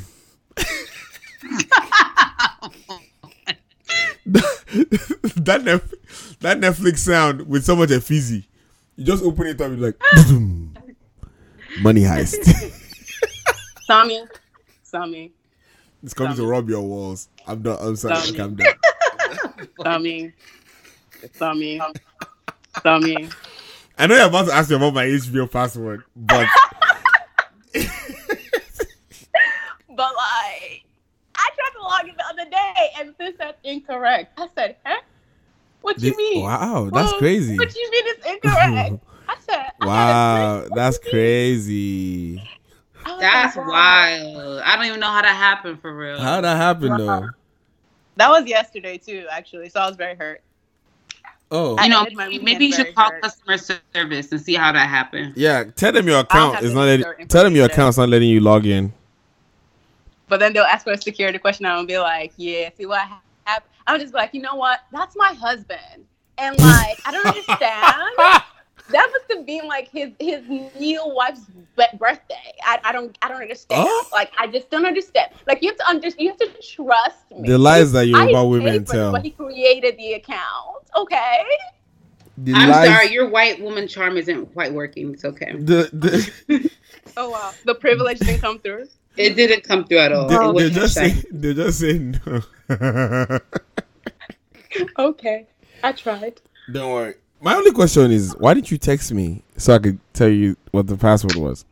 that Netf- that Netflix sound with so much effigy, you just open it up, you're like money heist. Sammy, Sammy, it's coming to rob your walls. I'm done. I'm sorry. Tommy. Okay, I'm done. Sammy, Sammy, Sammy. I know you're about to ask me about my HBO password, but But like, I tried to log in the other day and this said incorrect. I said, huh? What do you mean? wow, that's Well, crazy. What do you mean it's incorrect? I said, I Wow, had that's crazy. That's like, wild. I don't even know how that happened for real. How'd that happen though? That was yesterday too, actually. So I was very hurt. Oh, you know, maybe, maybe you should call hurt. customer service and see how that happened. yeah. Tell them your account is not letting. Tell them your account's not letting you log in. But then they'll ask for a security question. I'm gonna be like, yeah, see what happened. I'm just like, you know what? That's my husband, and like, I don't understand. that must have been like his his new wife's birthday. I, I don't I don't understand. Oh. Like, I just don't understand. Like, you have to understand. You have to trust me. The lies that I Yoruba paid women tell. but he created the account. Okay. The I'm lies. sorry, your white woman charm isn't quite working. It's okay. The, the, Oh wow. The privilege didn't come through. It didn't come through at all. they, It they wasn't just shiny. say they just say no. Okay. I tried. Don't worry. My only question is, why didn't you text me so I could tell you what the password was?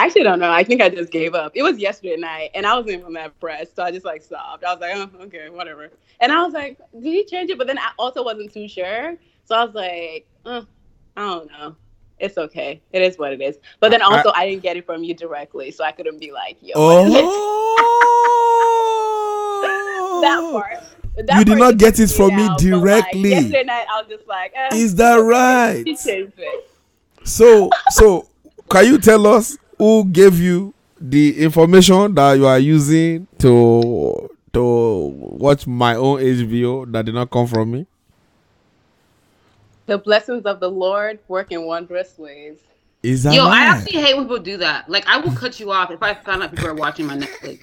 I actually don't know. I think I just gave up. It was yesterday night, and I wasn't even that pressed, so I just like stopped. I was like, oh, okay, whatever. And I was like, did he change it? But then I also wasn't too sure, so I was like, uh, I don't know. It's okay. It is what it is. But then also, I, didn't get it from you directly, so I couldn't be like, yo, what is it? Oh, that part. That You did not get it from me but, like, directly. yesterday night, I was just like, eh, Is that right? She changed it. So, so can you tell us who gave you the information that you are using to to watch my own HBO that did not come from me? The blessings of the Lord work in wondrous ways. Is that Yo, I actually hate when people do that. Like, I will cut you off if I find out people are watching my Netflix.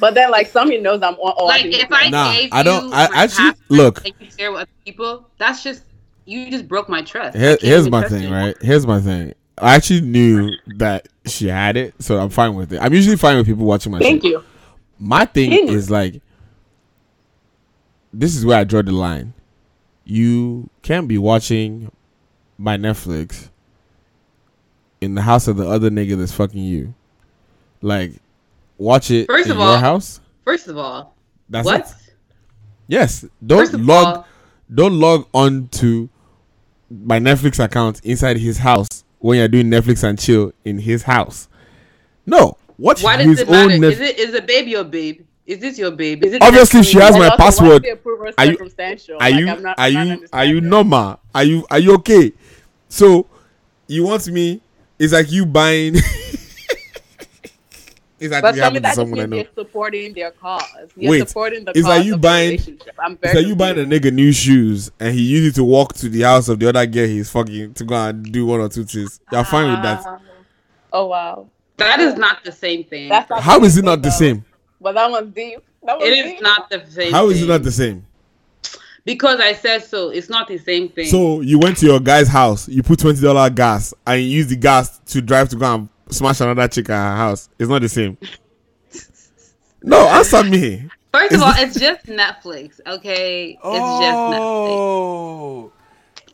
But then, like, somebody knows I'm on. Like, if I Nah, gave I don't- you I actually- look. and you share with people, that's just you just broke my trust. Here, here's my thing, you. right? Here's my thing. I actually knew that she had it, so I'm fine with it. I'm usually fine with people watching my Thank shit. you. My thing Thank is like, this is where I draw the line. You can't be watching my Netflix in the house of the other nigga that's fucking you. Like, watch it First in of your all, house. First of all, That's what? it. Yes. Don't log. all, don't log on to my Netflix account inside his house when you're doing Netflix and chill in his house. No, watch why does his it own matter? Netflix. Is it is a baby your babe? Is this your babe? Is it Obviously, she has my password. Are you- Are you not- are you are you normal? Are you are you okay? So you want me? It's like you buying. it's like But it some happened to of that just someone I know. you're supporting their cause. You're Wait, supporting the it's cause like you of buying- I'm It's like you buying a nigga new shoes and he used it to walk to the house of the other girl he's fucking to go and do one or two things. You're fine with that. Ah. Oh wow, That is not the same thing. that's not How it not the same? But that one's deep. That one's it deep. is not the same. How is it not the same? Because I said so. It's not the same thing. So you went to your guy's house, you put twenty dollar gas, and you use the gas to drive to go and smash another chick at her house. It's not the same. No, answer me. First is of all, the- it's just Netflix. Okay, it's just oh. Netflix. Oh,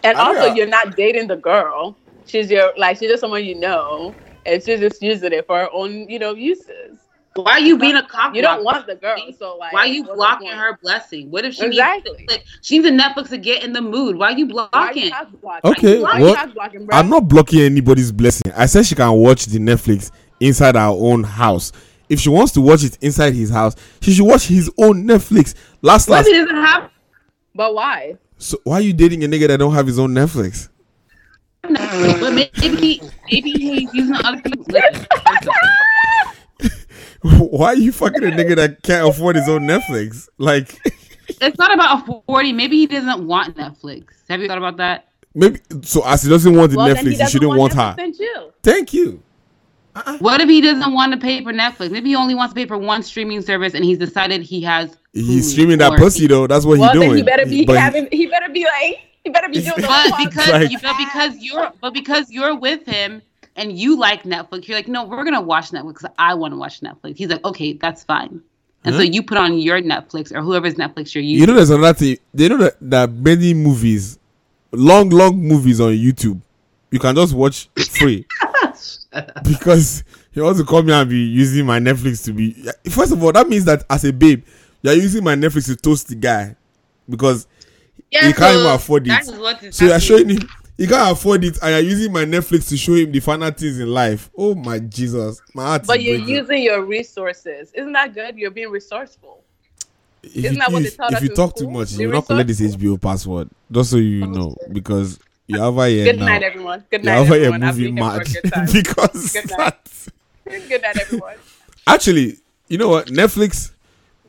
And I know. also, you're not dating the girl. She's your like she's just someone you know, and she's just using it for her own, you know, uses. Why are you being a cock? You don't want the girl, so like, Why are you blocking her blessing? What if she Exactly. needs like, she needs a Netflix to get in the mood? Why are you Why are blocking? you blocking? Okay, Why are well, you blocking, bro? I'm not blocking anybody's blessing. I said she can watch the Netflix inside our own house. If she wants to watch it inside his house, she should watch his own Netflix. Last What last. if he doesn't have? But why? So why are you dating a nigga that don't have his own Netflix? Netflix? But maybe he, maybe he's using other people's. Listen, first of all, Why are you fucking a nigga that can't afford his own Netflix? Like, it's not about affording. Maybe he doesn't want Netflix. Have you thought about that? maybe so as he doesn't want the Well, Netflix, he he, doesn't shouldn't want, Netflix her. and chill. Thank you. Uh-uh. What if he doesn't want to pay for Netflix? Maybe he only wants to pay for one streaming service, and he's decided he has. He's streaming that or- pussy though. That's what Well, he's then doing. he better be But having. He better be like. He better be doing the But because Like- you, but because you're, but because you're with him and you like Netflix, you're like, no, we're gonna watch Netflix. I want to watch Netflix. He's like, okay, that's fine. And so you put on your Netflix or whoever's Netflix you're using. you know, there's another thing. They know that that many movies long, long movies on YouTube. You can just watch free because he wants to come here and be using my Netflix to be. First of all, that means that as a babe, you're using my Netflix to toast the guy because Yeah, You can't even afford it. is what is so you're showing him he can't afford it and you're using my Netflix to show him the final things in life. Oh my Jesus, my heart. But you're breaking. using your resources. Isn't that good? You're being resourceful. if Isn't you, that what they if, if you talk too much, you're not collect this. HBO password. Just so you know, because you're over here Good now. night, everyone. Good You're night, here everyone. I'll be moving here for a mad because Good night. Good night, everyone. Actually, you know what? Netflix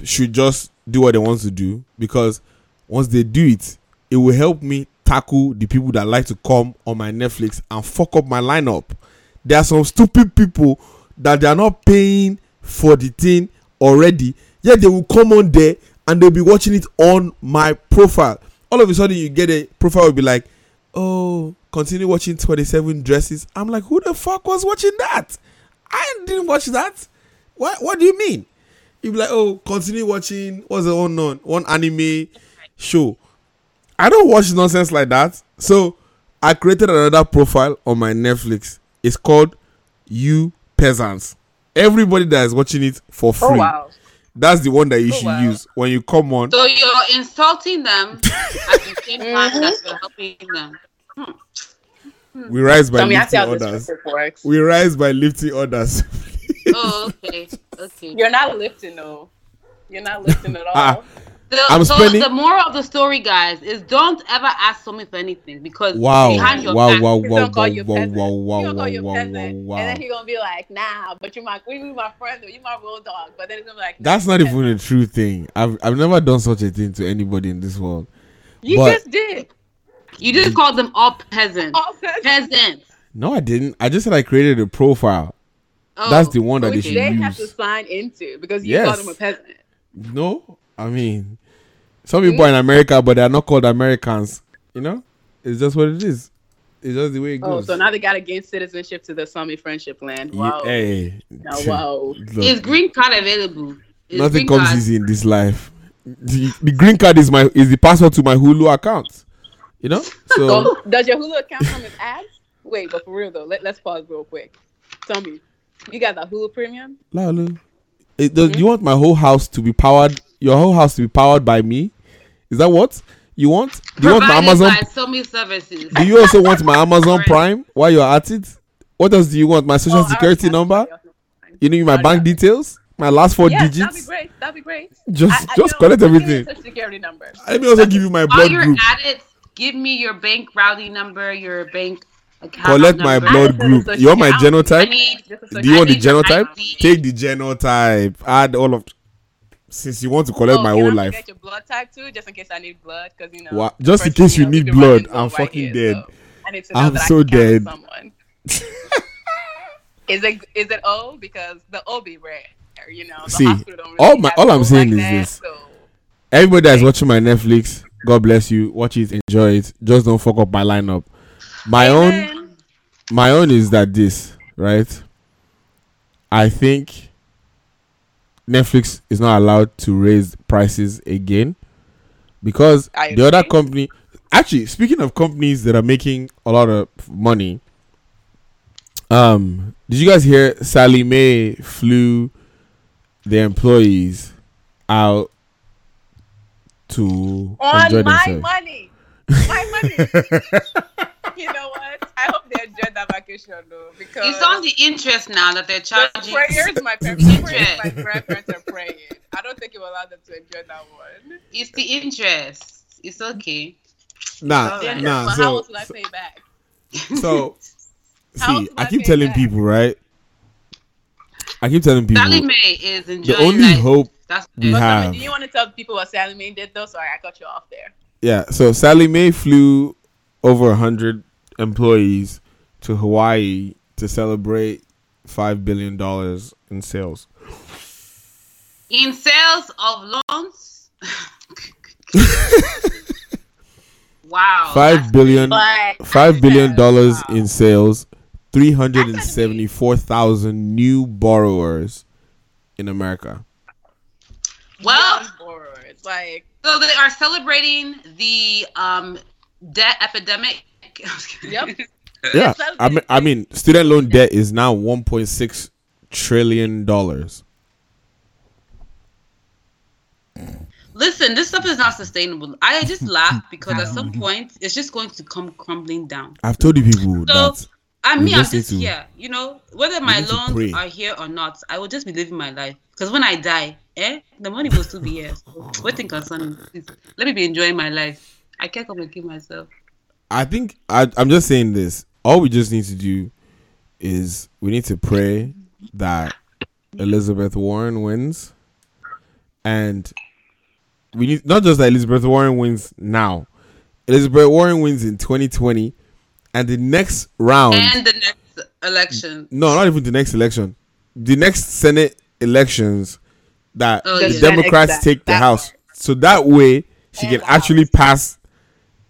should just do what they want to do because once they do it, it will help me tackle the people that like to come on my Netflix and fuck up my lineup. There are some stupid people that they are not paying for the thing already, yet they will come on there and they'll be watching it on my profile. All of a sudden, you get a profile will be like, "Oh, continue watching 27 dresses." I'm like, "Who the fuck was watching that? I didn't watch that." What What do you mean? You be like, oh, continue watching. What's the on one anime show? I don't watch nonsense like that. So I created another profile on my Netflix. It's called You Peasants. Everybody that is watching it for oh, free. Oh wow. That's the one that you Oh, should wow. use when you come on. So you're insulting them at the same time that you're helping them. Hmm. We rise by Tell me, I see lifting how orders. this trip works. We rise by lifting orders. Oh, okay, okay. You're not lifting though. You're not lifting at ah, all. The, I'm so spending- the moral of the story, guys, is don't ever ask someone for anything because wow. behind your Wow, back, wow, He's wow, gonna call wow, you a wow, peasant. wow, He wow, gonna wow, call you a wow, peasant, wow, and wow. then he gonna be like, "Nah, but you my, we be my friend though. You my real dog." But then he's gonna be like, That's not even a true thing. I've I've never done such a thing to anybody in this world. You but- just did. you just called them all peasants. All peasants. Peasants. No, I didn't. I just said I created a profile. Oh, That's the one that they Which should they have to use. sign into because you Yes. called him a peasant. No, I mean, some people are in America, but they are not called Americans. You know, it's just what it is. It's just the way it oh, goes. Oh, so now they gotta gain citizenship to the Sami friendship land. Ye- Wow. hey, Now, wow. look, Is green card available? Is nothing comes card- easy in this life. The, the green card is my is the password to my Hulu account. You know, so So does your Hulu account come with ads? Wait, but for real though, let, let's pause real quick. Tell me, you got the Hulu premium? Lalu, it, does, you mm-hmm. want my whole house to be powered? Your whole house to be powered by me? Is that what you want? Do you want my Amazon? by so many services. Do you also want my Amazon Prime while you're at it? What else do you want? My social Oh, security number? You need my bank details? My last four Yeah, that'd be digits? great. That'd be great. Just I- I just collect give me your everything. Social security number. Let me also give you my While blood you're group. at it, give me your bank routing number, your bank account Collect my number. I blood group. You want my genotype? need. Do you want the genotype? ID. Take the genotype. Add all of. Since you want to collect Oh, my whole life. Get your blood type too, just in case I need blood, because you know. Wha- just in case you know, need we can run blood, I'm right fucking here, dead. so I need to know I'm that I so can dead. Someone. is it is it O because the O be rare, you know? The See, don't all my- all I'm saying like is that, this. So. Everybody that's watching my Netflix, God bless you. Watch it, enjoy it. Just don't fuck up my lineup. My own my own is that this right i think netflix is not allowed to raise prices again because I the other company actually speaking of companies that are making a lot of money um did you guys hear Sallie Mae flew the employees out to On my themselves? money, my money. you know what? I hope they enjoyed that vacation though, because It's on the interest now that they're the charging. prayers my parents, prayers my grandparents are praying. I don't think it will allow them to enjoy that one. It's the interest. It's okay. nah Alright. nah but how so else will I pay back? so see i will I keep telling back? people right i keep telling people Sallie Mae is the only life. hope That's we. But have- Tommy, do you want to tell people what Sallie Mae did though? Sorry, I cut you off there. yeah so Sallie Mae flew over 100 employees to hawaii to celebrate $5 billion in sales in sales of loans. wow. Five that's- billion, But five billion dollars Wow. in sales, three hundred and seventy-four thousand new borrowers in America. Well, borrowers, like so they are celebrating the um debt epidemic. Yep. Yeah, I mean, I mean, student loan debt is now 1.6 trillion dollars. Listen, this stuff is not sustainable. I just laugh because at some point it's just going to come crumbling down. I've told you people So, that I We mean, I'm just need to- here. You know, whether my loans are here or not, I will just be living my life. Because when I die, eh, the money will still be here. So, waiting concerning. Please, let me be enjoying my life. I can't come and kill myself. I think I, I'm just saying this. All we just need to do is we need to pray that Elizabeth Warren wins, and we need not just that Elizabeth Warren wins now. Elizabeth Warren wins in 2020, and the next round. And the next election. no, not even the next election. The next Senate elections that Oh, the yeah. Democrats Exact- take the that House, part. so that way she And can actually pass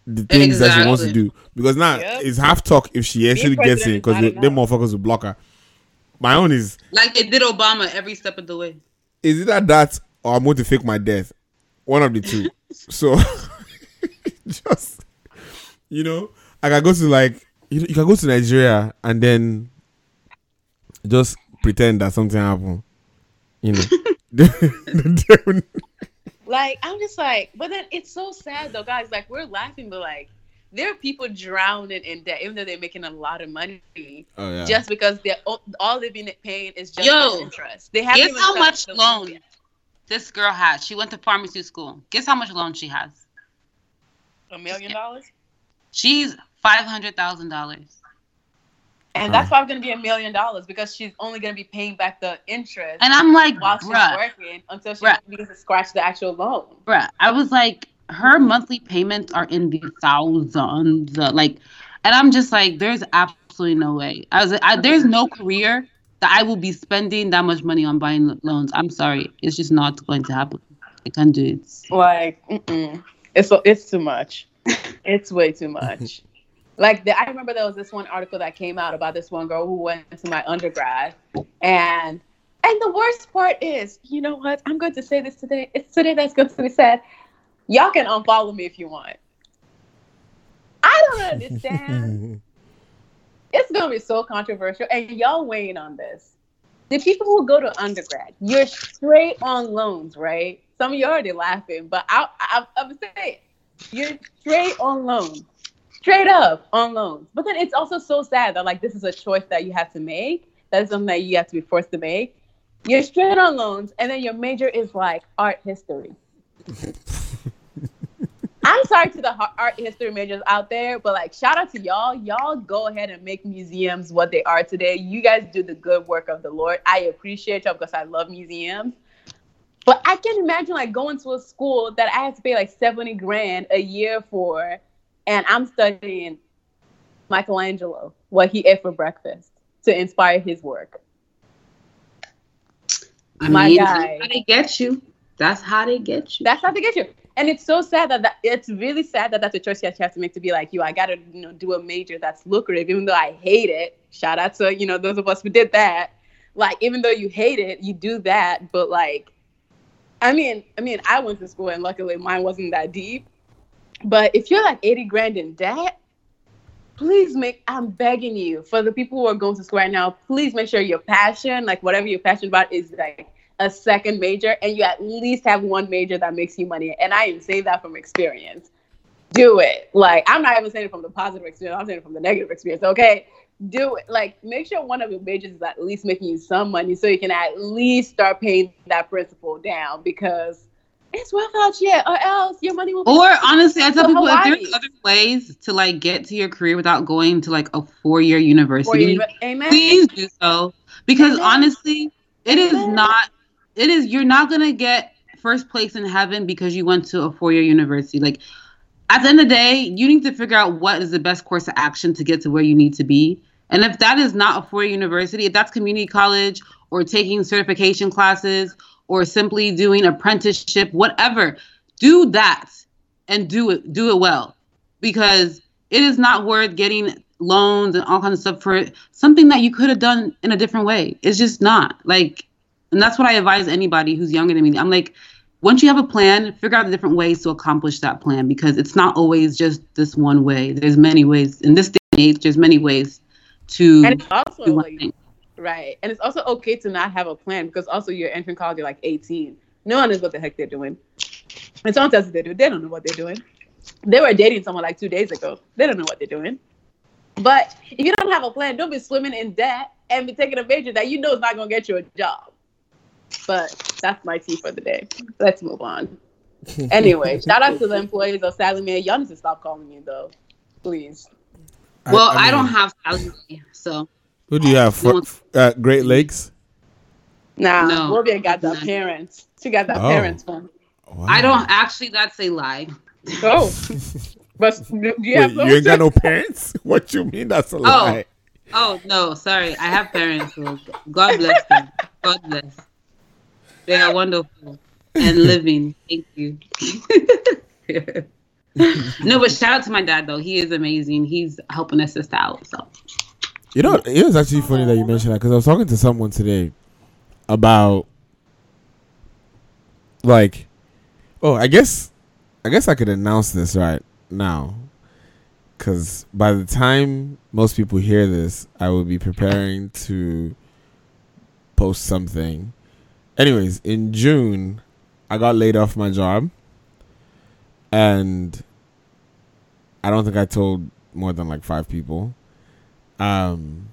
the things that she wants to do. Because now Yep. it's half talk if she actually gets in, president because is them motherfuckers will block her. My own is Like they did Obama every step of the way. is either that or I'm going to fake my death. One of the two. so just you know, I can go to like you, you can go to Nigeria and then just pretend that something happened. You know. Like I'm just like, but then it's so sad though, guys. Like we're laughing, but like there are people drowning in debt, even though they're making a lot of money, oh yeah. just because they're all, all they've been paying is just Yo, interest. They haven't Guess how much loan yet. this girl has. She went to pharmacy school. Guess how much loan she has? A million dollars, She's five hundred thousand dollars. And that's probably gonna be a million dollars because she's only gonna be paying back the interest And I'm like, while she's bruh, working until she Bruh. begins to scratch the actual loan. bruh. I was like, her monthly payments are in the thousands. uh, Like, and I'm just like, there's absolutely no way. I was like, I, there's no career that I will be spending that much money on buying loans. I'm sorry, it's just not going to happen. I can't do it. Like, mm-mm. it's it's too much. It's way too much. Like the, I remember there was this one article that came out about this one girl who went to my undergrad, and and the worst part is, you know what? I'm going to say this today. It's today that's going to be said. Y'all can unfollow me if you want. I don't understand. it's going to be so controversial, and y'all weighing on this. The people who go to undergrad, you're straight on loans, right? Some of you already laughing, but I, I, I'm saying you're straight on loans, straight up on loans. But then it's also so sad that like this is a choice that you have to make. That is something that you have to be forced to make. You're straight on loans, and then your major is like art history. I'm sorry to the art history majors out there, but like shout out to y'all. Y'all go ahead and make museums what they are today. You guys do the good work of the Lord. I appreciate y'all because I love museums. But I can't imagine like going to a school that I have to pay like 70 grand a year for, and I'm studying Michelangelo, what he ate for breakfast to inspire his work. I My mean, guy. that's how they get you. That's how they get you. That's how they get you. And it's so sad that, that it's really sad that that's a choice you have to make to be like, you, I gotta you know do a major that's lucrative, even though I hate it. Shout out to you know those of us who did that. Like even though you hate it, you do that. But like, I mean, I mean, I went to school and luckily mine wasn't that deep. But if you're like eighty grand in debt, please make. I'm begging you for the people who are going to school right now. Please make sure your passion, like whatever you're passionate about, is like a second major and you at least have one major that makes you money. And i am saying that from experience. Do it. Like I'm not even saying it from the positive experience, I'm saying it from the negative experience. Okay. Do it. Like make sure one of your majors is at least making you some money so you can at least start paying that principal down because it's rough out here or else your money will be Or honestly, I tell people if there's other ways to like get to your career without going to like a four-year university. Amen. please do so. Because Amen. honestly, it is Amen. not. It is you're not gonna get first place in heaven because you went to a four-year university. Like at the end of the day, you need to figure out what is the best course of action to get to where you need to be. And if that is not a four-year university, if that's community college or taking certification classes or simply doing apprenticeship, whatever, do that and do it do it well. Because it is not worth getting loans and all kinds of stuff for something that you could have done in a different way. It's just not. Like and that's what I advise anybody who's younger than me. I'm like, once you have a plan, figure out the different ways to accomplish that plan because it's not always just this one way. There's many ways. In this day and age, there's many ways to And also do one like, thing. Right. And it's also okay to not have a plan because also you're entering college, you're like 18. No one knows what the heck they're doing. And someone tells you they do, they don't know what they're doing. They were dating someone like two days ago. They don't know what they're doing. But if you don't have a plan, don't be swimming in debt and be taking a major that you know is not gonna get you a job. But that's my tea for the day. Let's move on. Anyway, shout out to the employees of Sallie Mae. Y'all need to stop calling me though. Please. Well, I, mean, don't have salary, so Who do you have? For, uh, Great Lakes. Nah, No. Wolvia got the No. parents. She got the Oh. parents one. Wow. I don't actually. That's a lie. Oh, but do you Wait, have you ain't got no parents? What you mean? That's a lie. Oh no, sorry. I have parents. So God bless them. God bless. They are wonderful and living. Thank you. no, but shout out to my dad though. He is amazing. He's helping us sister out. So You know, it was actually funny that you mentioned that because I was talking to someone today about like, oh, I guess, I guess I could announce this right now because by the time most people hear this, I will be preparing to post something. Anyways, in June, I got laid off my job, and I don't think I told more than like five people. Um,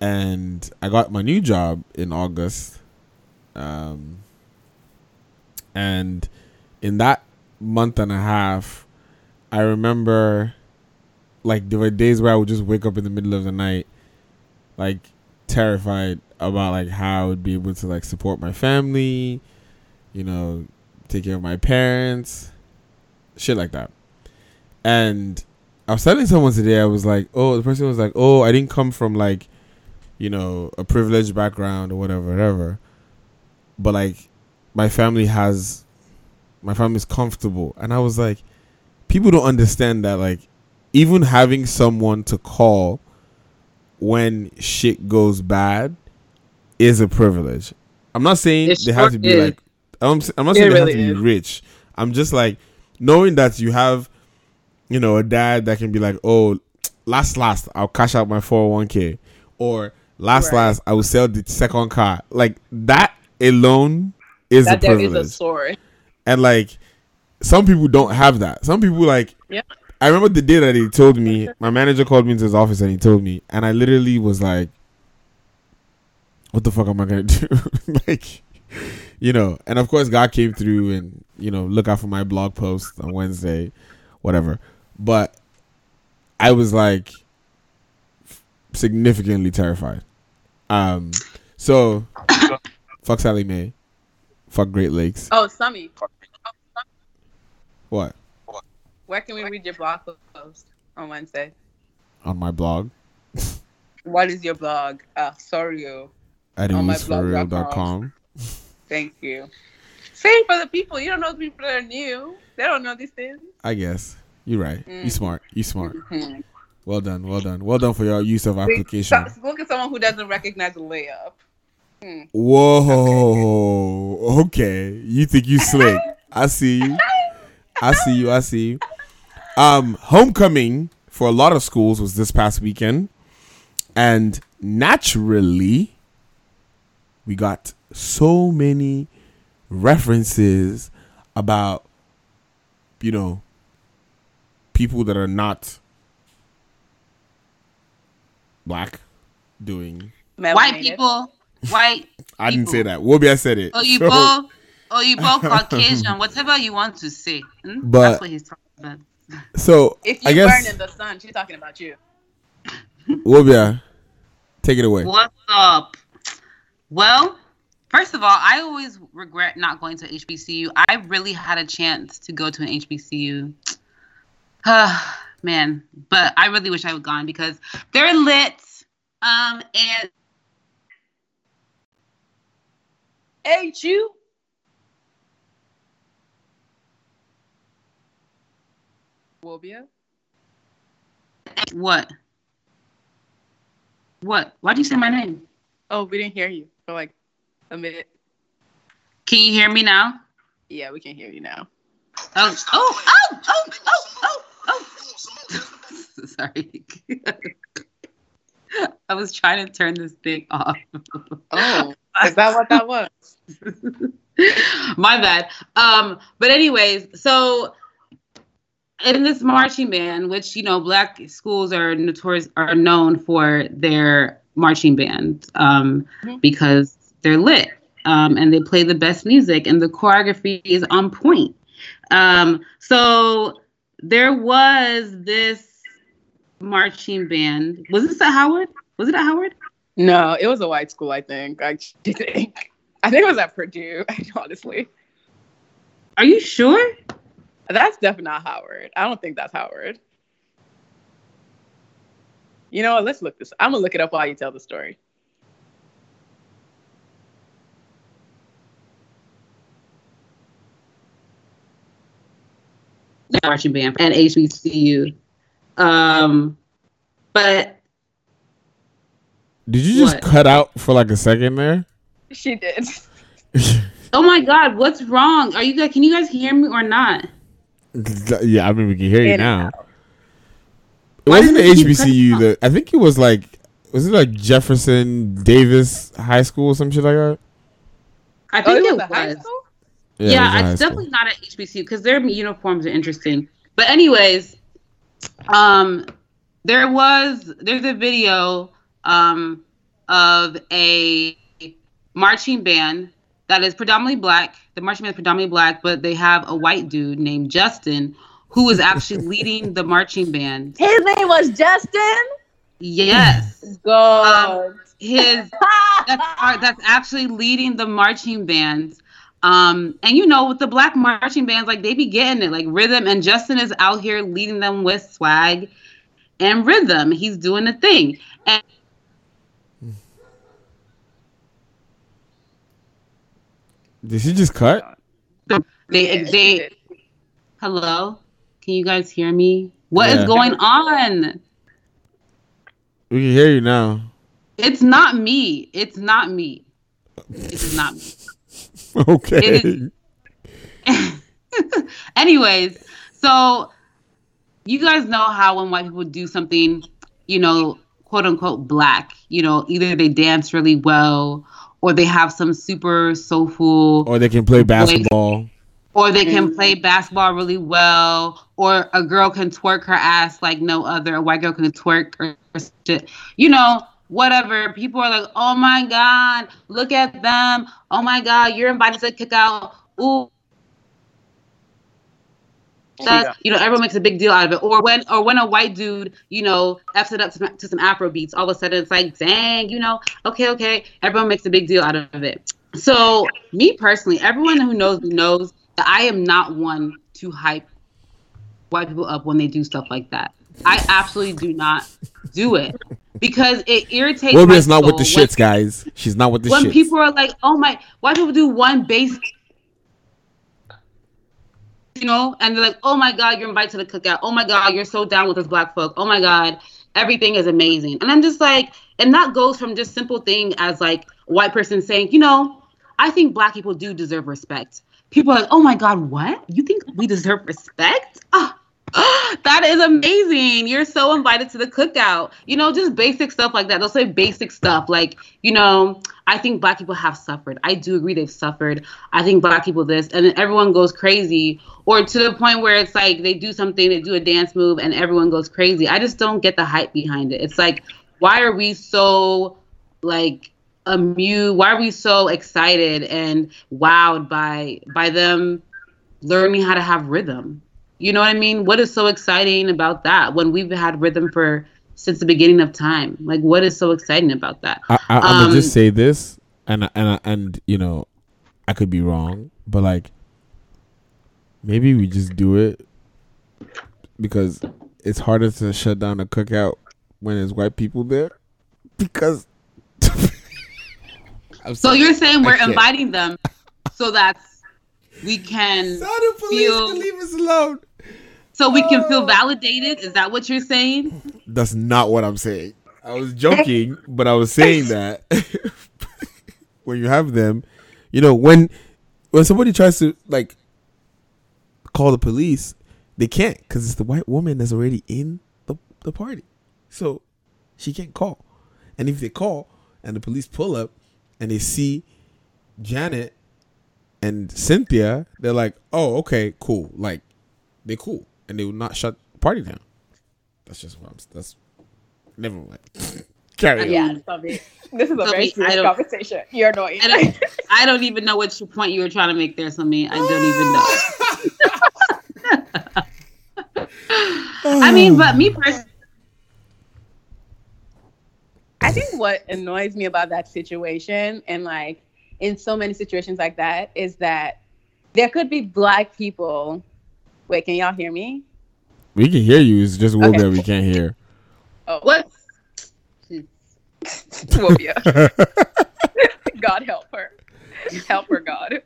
and I got my new job in August. Um, and in that month and a half, I remember like there were days where I would just wake up in the middle of the night, like terrified about like how I would be able to like support my family, you know, take care of my parents, shit like that. And I was telling someone today, I was like, oh, the person was like, oh, I didn't come from like, you know, a privileged background or whatever, whatever. But like, my family has, my family's comfortable. And I was like, people don't understand that, like, even having someone to call when shit goes bad is a privilege. I'm not saying It they have to be is. like, I'm, I'm not It saying they really have to is. be rich. I'm just like, knowing that you have you know, a dad that can be like, oh, last, last, I'll cash out my 401k. Or last, Right. last, I will sell the second car. Like, that alone is That a there is privilege. a story. and, like, some people don't have that. Some people, like, Yeah. I remember the day that he told me, my manager called me into his office and he told me, and I literally was like, what the fuck am I going to do? like, you know, and of course, God came through and, you know, look out for my blog post on Wednesday, whatever. But I was like significantly terrified. Um, so fuck Sallie Mae, fuck Great Lakes. Oh, Summy, What where can we read your blog post on Wednesday? on my blog? What is your blog? Uh, sorry, you. At On my com. Thank you. Same for the people. You don't know the people that are new. They don't know these things. I guess you're right. You Mm. smart. You smart. Mhm. Well done. Well done. Well done for your use of application. so- Look at someone who doesn't recognize a layup. Whoa. Okay. You think you slick? I see you. I see you. I see you. Um, homecoming for a lot of schools was this past weekend, and naturally, we got so many references about, you know, people that are not black doing. white people, white. I didn't say People. that. Wobia said it. Oh, you So- both. Oh, you both Caucasian. Whatever you want to say. Hmm? But- That's what he's talking about. So If you I guess burn in the sun, she's talking about you. Wobia, take it away. What's up? Well, first of all, I always regret not going to HBCU. I really had a chance to go to an HBCU. Man, but I really wish I would gone because they're lit. Um, and Ain't you? Wobia? what? What? Why do you say my name? Oh, we didn't hear you for like a minute. Can you hear me now? Yeah, we can hear you now. Oh, oh, oh, oh, oh, oh, oh. Sorry. I was trying to turn this thing off. Oh, is that what that was? My bad. Um, but anyways, so in this marching band, which you know, black schools are notorious are known for their marching band um, mm-hmm. because they're lit um, and they play the best music and the choreography is on point. Um, so there was this marching band. Was this at Howard? Was it at Howard? No, it was a white school. I think. I think. I think it was at Purdue. Honestly. Are you sure? That's definitely not Howard. I don't think that's Howard. You know what? Let's look this. I'm gonna look it up while you tell the story. Marching band at HBCU. Um, but did you just what? cut out for like a second there? She did. oh my god, what's wrong? Are you guys? Can you guys hear me or not? Yeah, I mean we can hear you now. It Why wasn't the HBCU. That I think it was like was it like Jefferson Davis High School or some shit like that? I think oh, it, was. High school? Yeah, yeah it's definitely not at HBCU because their uniforms are interesting. But anyways, um, there was there's a video um of a marching band that is predominantly black. The marching band is predominantly black, but they have a white dude named Justin who is actually leading the marching band. His name was Justin. Yes. God. Um, his that's, that's actually leading the marching band. Um, and you know, with the black marching bands, like they be getting it, like rhythm, and Justin is out here leading them with swag and rhythm. He's doing the thing. And Did she just cut? They they Hello? Can you guys hear me? What yeah. is going on? We can hear you now. It's not me. It's not me. It's not me. okay. Anyways, so you guys know how when white people do something, you know, quote unquote black, you know, either they dance really well or they have some super soulful or they can play basketball. or they can mm-hmm. play basketball really well or a girl can twerk her ass like no other a white girl can twerk or shit you know whatever people are like oh my god look at them oh my god you're invited to kick out ooh that's, you know, everyone makes a big deal out of it. Or when, or when a white dude, you know, f's it up to, to some Afro beats, all of a sudden it's like, dang, you know, okay, okay. Everyone makes a big deal out of it. So, me personally, everyone who knows me knows that I am not one to hype white people up when they do stuff like that. I absolutely do not do it because it irritates. Woman's not with the shits, when, guys. She's not with the when shits. people are like, "Oh my," white people do one base you know, and they're like, oh my God, you're invited to the cookout. Oh my God, you're so down with us black folk. Oh my God, everything is amazing. And I'm just like, and that goes from just simple thing as like white person saying, you know, I think black people do deserve respect. People are like, oh my God, what? You think we deserve respect? Oh, that is amazing. You're so invited to the cookout. You know, just basic stuff like that. They'll say basic stuff like, you know, I think black people have suffered. I do agree they've suffered. I think black people this, and then everyone goes crazy, or to the point where it's like they do something, they do a dance move, and everyone goes crazy. I just don't get the hype behind it. It's like, why are we so like amused? Why are we so excited and wowed by by them learning how to have rhythm? You know what I mean? What is so exciting about that when we've had rhythm for since the beginning of time? Like, what is so exciting about that? I, I, am gonna just um, say this, and and and you know, I could be wrong, but like, maybe we just do it because it's harder to shut down a cookout when there's white people there because. so you're saying we're inviting them so that we can feel. leave us alone. So we can feel oh. validated. Is that what you're saying? That's not what I'm saying. I was joking, but I was saying that when you have them, you know, when when somebody tries to like call the police, they can't because it's the white woman that's already in the the party, so she can't call. And if they call and the police pull up and they see Janet and Cynthia, they're like, "Oh, okay, cool." Like they cool, and they will not shut the party down. That's just what I'm. That's never mind. Carry on. Yeah, Sophie. This is a very Sophie, serious conversation. You're annoying. I don't, I don't even know which point you were trying to make there, Sumi. I don't even know. I mean, but me personally, I think what annoys me about that situation and like in so many situations like that is that there could be black people. Wait, can y'all hear me? we can hear you. It's just a little Okay. bit we can't hear. Oh, what? Whoopia. God help her. Help her, God.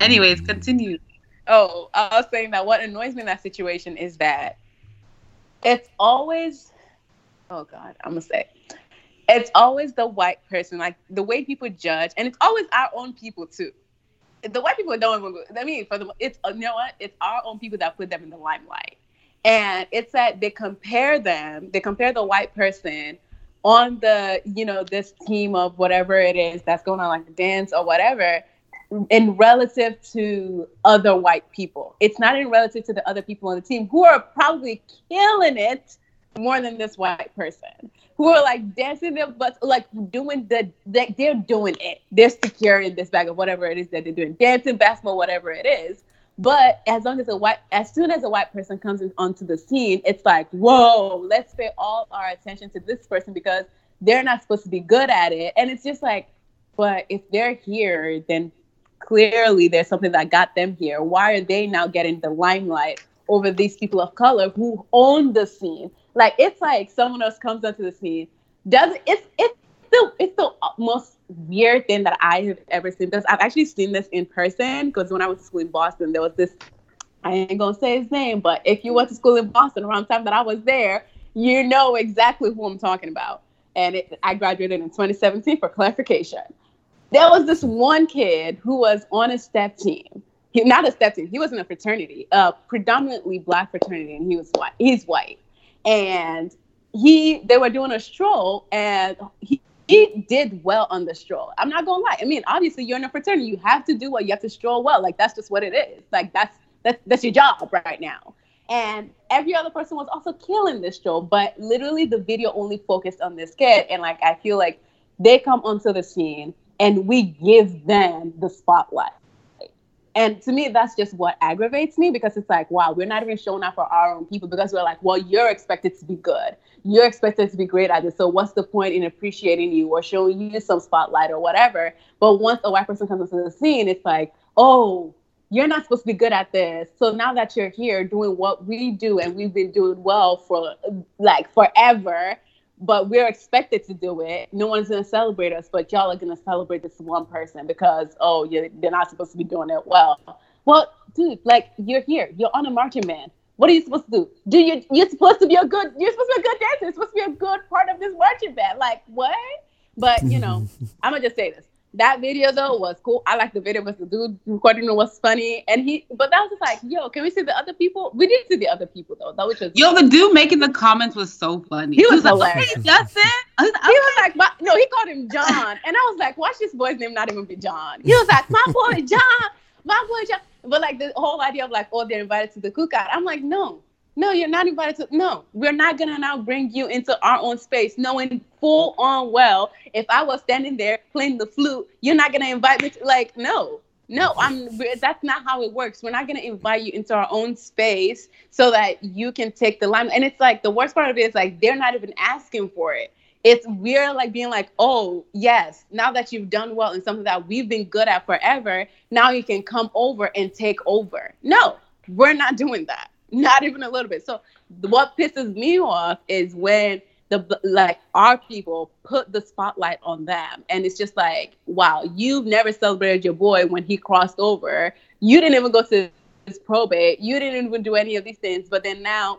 Anyways, continue. Oh, I was saying that what annoys me in that situation is that it's always, oh God, I'm gonna say, it's always the white person, like the way people judge, and it's always our own people too. The white people don't even. I mean, for the it's you know what? It's our own people that put them in the limelight, and it's that they compare them. They compare the white person on the you know this team of whatever it is that's going on, like the dance or whatever in relative to other white people. It's not in relative to the other people on the team who are probably killing it more than this white person. Who are like dancing their butts, like doing the, like they're doing it. They're securing this bag of whatever it is that they're doing, dancing, basketball, whatever it is. But as long as a white, as soon as a white person comes in, onto the scene, it's like, whoa, let's pay all our attention to this person because they're not supposed to be good at it. And it's just like, but if they're here, then clearly there's something that got them here. Why are they now getting the limelight over these people of color who own the scene? Like it's like someone else comes onto the scene. Does it's it's the it's the most weird thing that I have ever seen because I've actually seen this in person. Because when I was in Boston, there was this. I ain't gonna say his name, but if you went to school in Boston around the time that I was there, you know exactly who I'm talking about. And it, I graduated in 2017 for clarification there was this one kid who was on a step team. He, not a step team. He was in a fraternity, a predominantly black fraternity, and he was white. He's white, and he they were doing a stroll, and he. He did well on the stroll. I'm not gonna lie. I mean, obviously, you're in a fraternity. You have to do well. You have to stroll well. Like that's just what it is. Like that's that's that's your job right now. And every other person was also killing this stroll, but literally the video only focused on this kid. And like I feel like they come onto the scene and we give them the spotlight. And to me, that's just what aggravates me because it's like, wow, we're not even showing up for our own people because we're like, well, you're expected to be good. You're expected to be great at this. So what's the point in appreciating you or showing you some spotlight or whatever? But once a white person comes into the scene, it's like, oh, you're not supposed to be good at this. So now that you're here doing what we do and we've been doing well for like forever, but we're expected to do it. No one's gonna celebrate us, but y'all are gonna celebrate this one person because oh, you're, they're not supposed to be doing it well. Well, dude, like you're here, you're on a marching band. What are you supposed to do? Do you you're supposed to be a good you're supposed to be a good dancer. You're supposed to be a good part of this marching band. Like what? But you know, I'm gonna just say this. That video though was cool. I like the video because the dude recording it was funny, and he. But that was just like, yo, can we see the other people? We did see the other people though. That was just Yo, the dude making the comments was so funny. He was like, hilarious. okay, Justin. Was, He was like, my, no, he called him John. And I was like, watch this boy's name not even be John. He was like, my boy John, my boy John. But like the whole idea of like, oh, they're invited to the cookout. I'm like, no, no, you're not invited to. No, we're not gonna now bring you into our own space, knowing full on well if I was standing there playing the flute, you're not gonna invite me. To, like, no, no, I'm. That's not how it works. We're not gonna invite you into our own space so that you can take the line. And it's like the worst part of it is like they're not even asking for it. It's we're like being like, oh yes, now that you've done well in something that we've been good at forever, now you can come over and take over. No, we're not doing that. Not even a little bit. So what pisses me off is when the like our people put the spotlight on them. And it's just like wow you've never celebrated your boy when he crossed over. You didn't even go to his probate. You didn't even do any of these things. But then now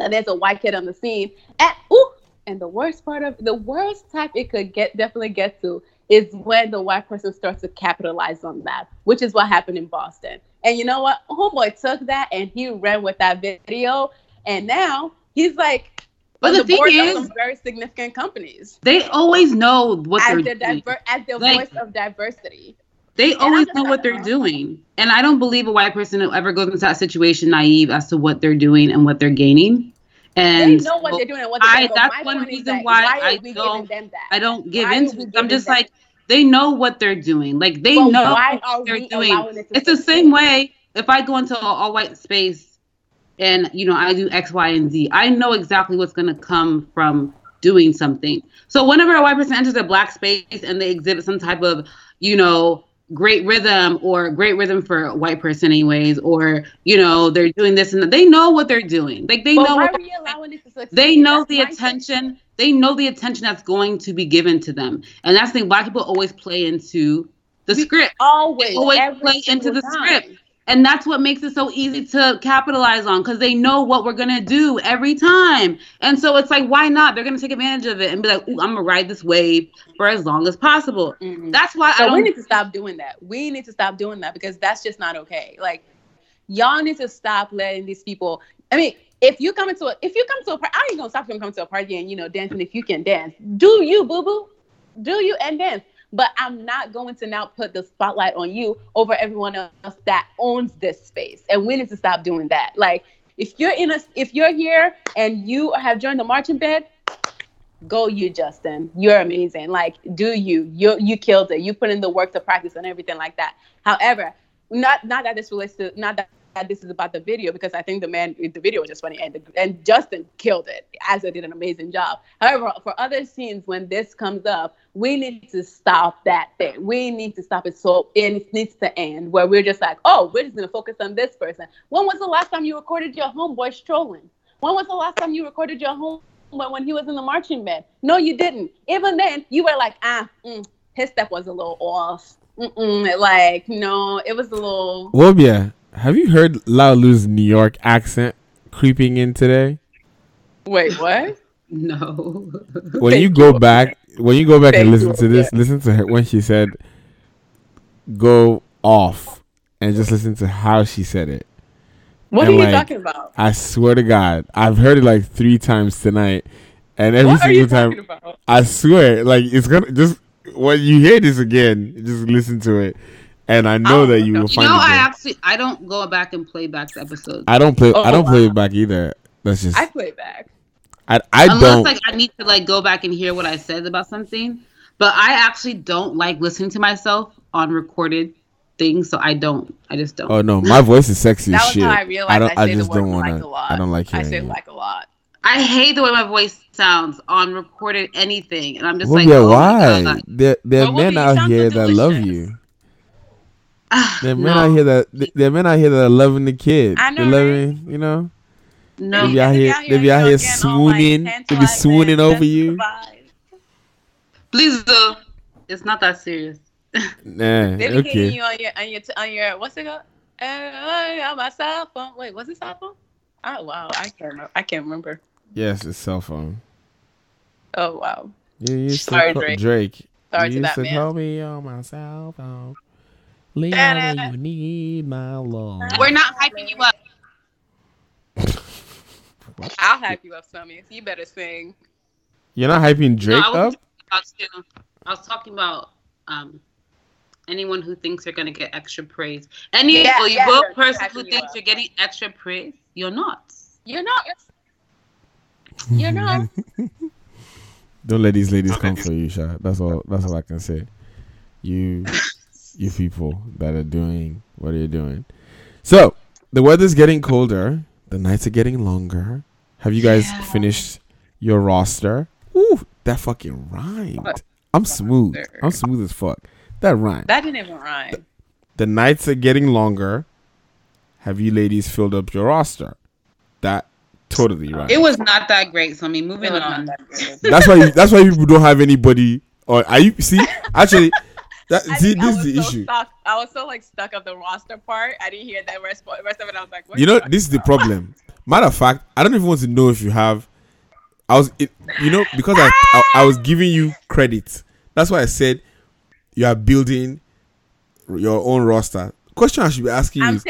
uh, there's a white kid on the scene. And ooh, and the worst part of the worst type it could get definitely get to is when the white person starts to capitalize on that, which is what happened in Boston. And you know what? Homeboy took that and he ran with that video, and now he's like. But on the thing is- very significant companies They always know what as they're the doing. diver- as the Like- voice of diversity. They And always know what they're doing. And I don't believe a white person ever goes into that situation naive as to what they're doing and what they're gaining. And they know what they're doing and what they're I- doing. but that's one reason that why why I don't- them that? I don't give Why in to it. I'm just like, they know what they're doing. Like they But know what they're doing. it It's the same way if I go into an all white space and you know I do X, Y, and Z, I know exactly what's gonna come from doing something. So whenever a white person enters a black space and they exhibit some type of, you know, great rhythm or great rhythm for a white person anyways, or you know, they're doing this and that, they know what they're doing. Like they But know what are we allowing it to they know the my thing. attention they know the attention that's going to be given to them and that's the thing black people always play into the We- script Always, always play into the time. script. And that's what makes it so easy to capitalize on because they know what we're gonna do every time and so it's like why not they're gonna take advantage of it and be like Ooh, i'm gonna ride this wave for as long as possible Mhm. that's why i So we need to stop doing that. We need to stop doing that because that's just not okay. Like, y'all need to stop letting these people. I mean, if you come into a, if you come to a party, I ain't gonna stop you from coming to a party and you know dancing if you can dance. Do you, boo boo? Do you and dance? But I'm not going to now put the spotlight on you over everyone else that owns this space, and we need to stop doing that. Like, if you're in a, if you're here and you have joined the marching band, go you justin. You're amazing. Like do you. You you killed it. You put in the work to practice and everything like that. However not not that this relates to not that this is about the video because i think the man the video was just funny and the, and justin killed it as did an amazing job however for other scenes when this comes up we need to stop that thing we need to stop it so it needs to end where we're just like oh we're just to focus on this person when was the last time you recorded your homeboy strolling when was the last time you recorded your home when, he was in the marching band. No, you didn't. Even then, you were like, ah, mm, his step was a little off. Mm-mm, like, no, it was a little. Wobia, have you heard Laulu's New York accent creeping in today? Wait, what? no When Thank you go you. back, when you go back and listen you, to this, listen to her when she said, "Go off," and just listen to how she said it. What And, are you like, talking about? I swear to God, I've heard it like three times tonight, and every What are you single time, talking about? I swear, like it's gonna just when you hear this again, just listen to it, and I know Oh, that you will you find know it. i good. actually i don't go back and play back episodes I don't play. Oh, I don't play wow. it back either. That's just. I I. play back. I, unless don't. like I need to like go back and hear what I said about something. But I actually don't like listening to myself on recorded things, so I don't. I just don't. oh no, my voice is sexy That as was shit. how I realized I I, don't. I, say just the don't want to. lot. I don't like I say it. like a lot. I hate the way my voice sounds on recorded anything, and I'm just Well, like, yeah, oh why? God. There, there are men out here that love delicious. you. Ah, There are men no, out here that there are men out here that are loving the kid. I know, They're right? loving, you know. no. They be out here. They be out here swooning. They be swooning over you. Please do. It's not that serious. Nah. They be hitting you on your on your on your what's it called? Uh, on my cell phone. Wait, what's it cell phone? Oh wow, I can't remember. I can't remember. Yes, it's cell phone. Oh wow. You used Sorry, to call, Drake. Drake. Sorry you to used that to man. call me on my cell phone. Leon, you need my love. We're not hyping you up. I'll hype you up, Summy. You better sing. You're not hyping Drake no, I was up. I was talking about um anyone who thinks they're gonna get extra praise. Any Yeah, well, you yeah, both person who you thinks up. you're getting extra praise, you're not. You're not. You're not. Don't let these ladies come for you, Sha. That's all. That's all I can say. You, you people that are doing what are you're doing. So the weather's getting colder. The nights are getting longer. Have you guys Yeah. finished your roster? Ooh, that fucking rhymed. I'm smooth. I'm smooth as fuck. That rhymed. That didn't even rhyme. the nights are getting longer. Have you ladies filled up your roster? That totally right. It was not that great, so I mean moving It was not on. that. That's why. You, that's why people don't have anybody. Or are you see? Actually, that I see, this is the so issue. Stuck, I was so like stuck of the roster part. I didn't hear that rest, rest of it. I was like, You know, this is the problem. Matter of fact, I don't even want to know if you have. I was, it, you know, because I, I I was giving you credit. That's why I said you are building your own roster. Question I should be asking I'm is.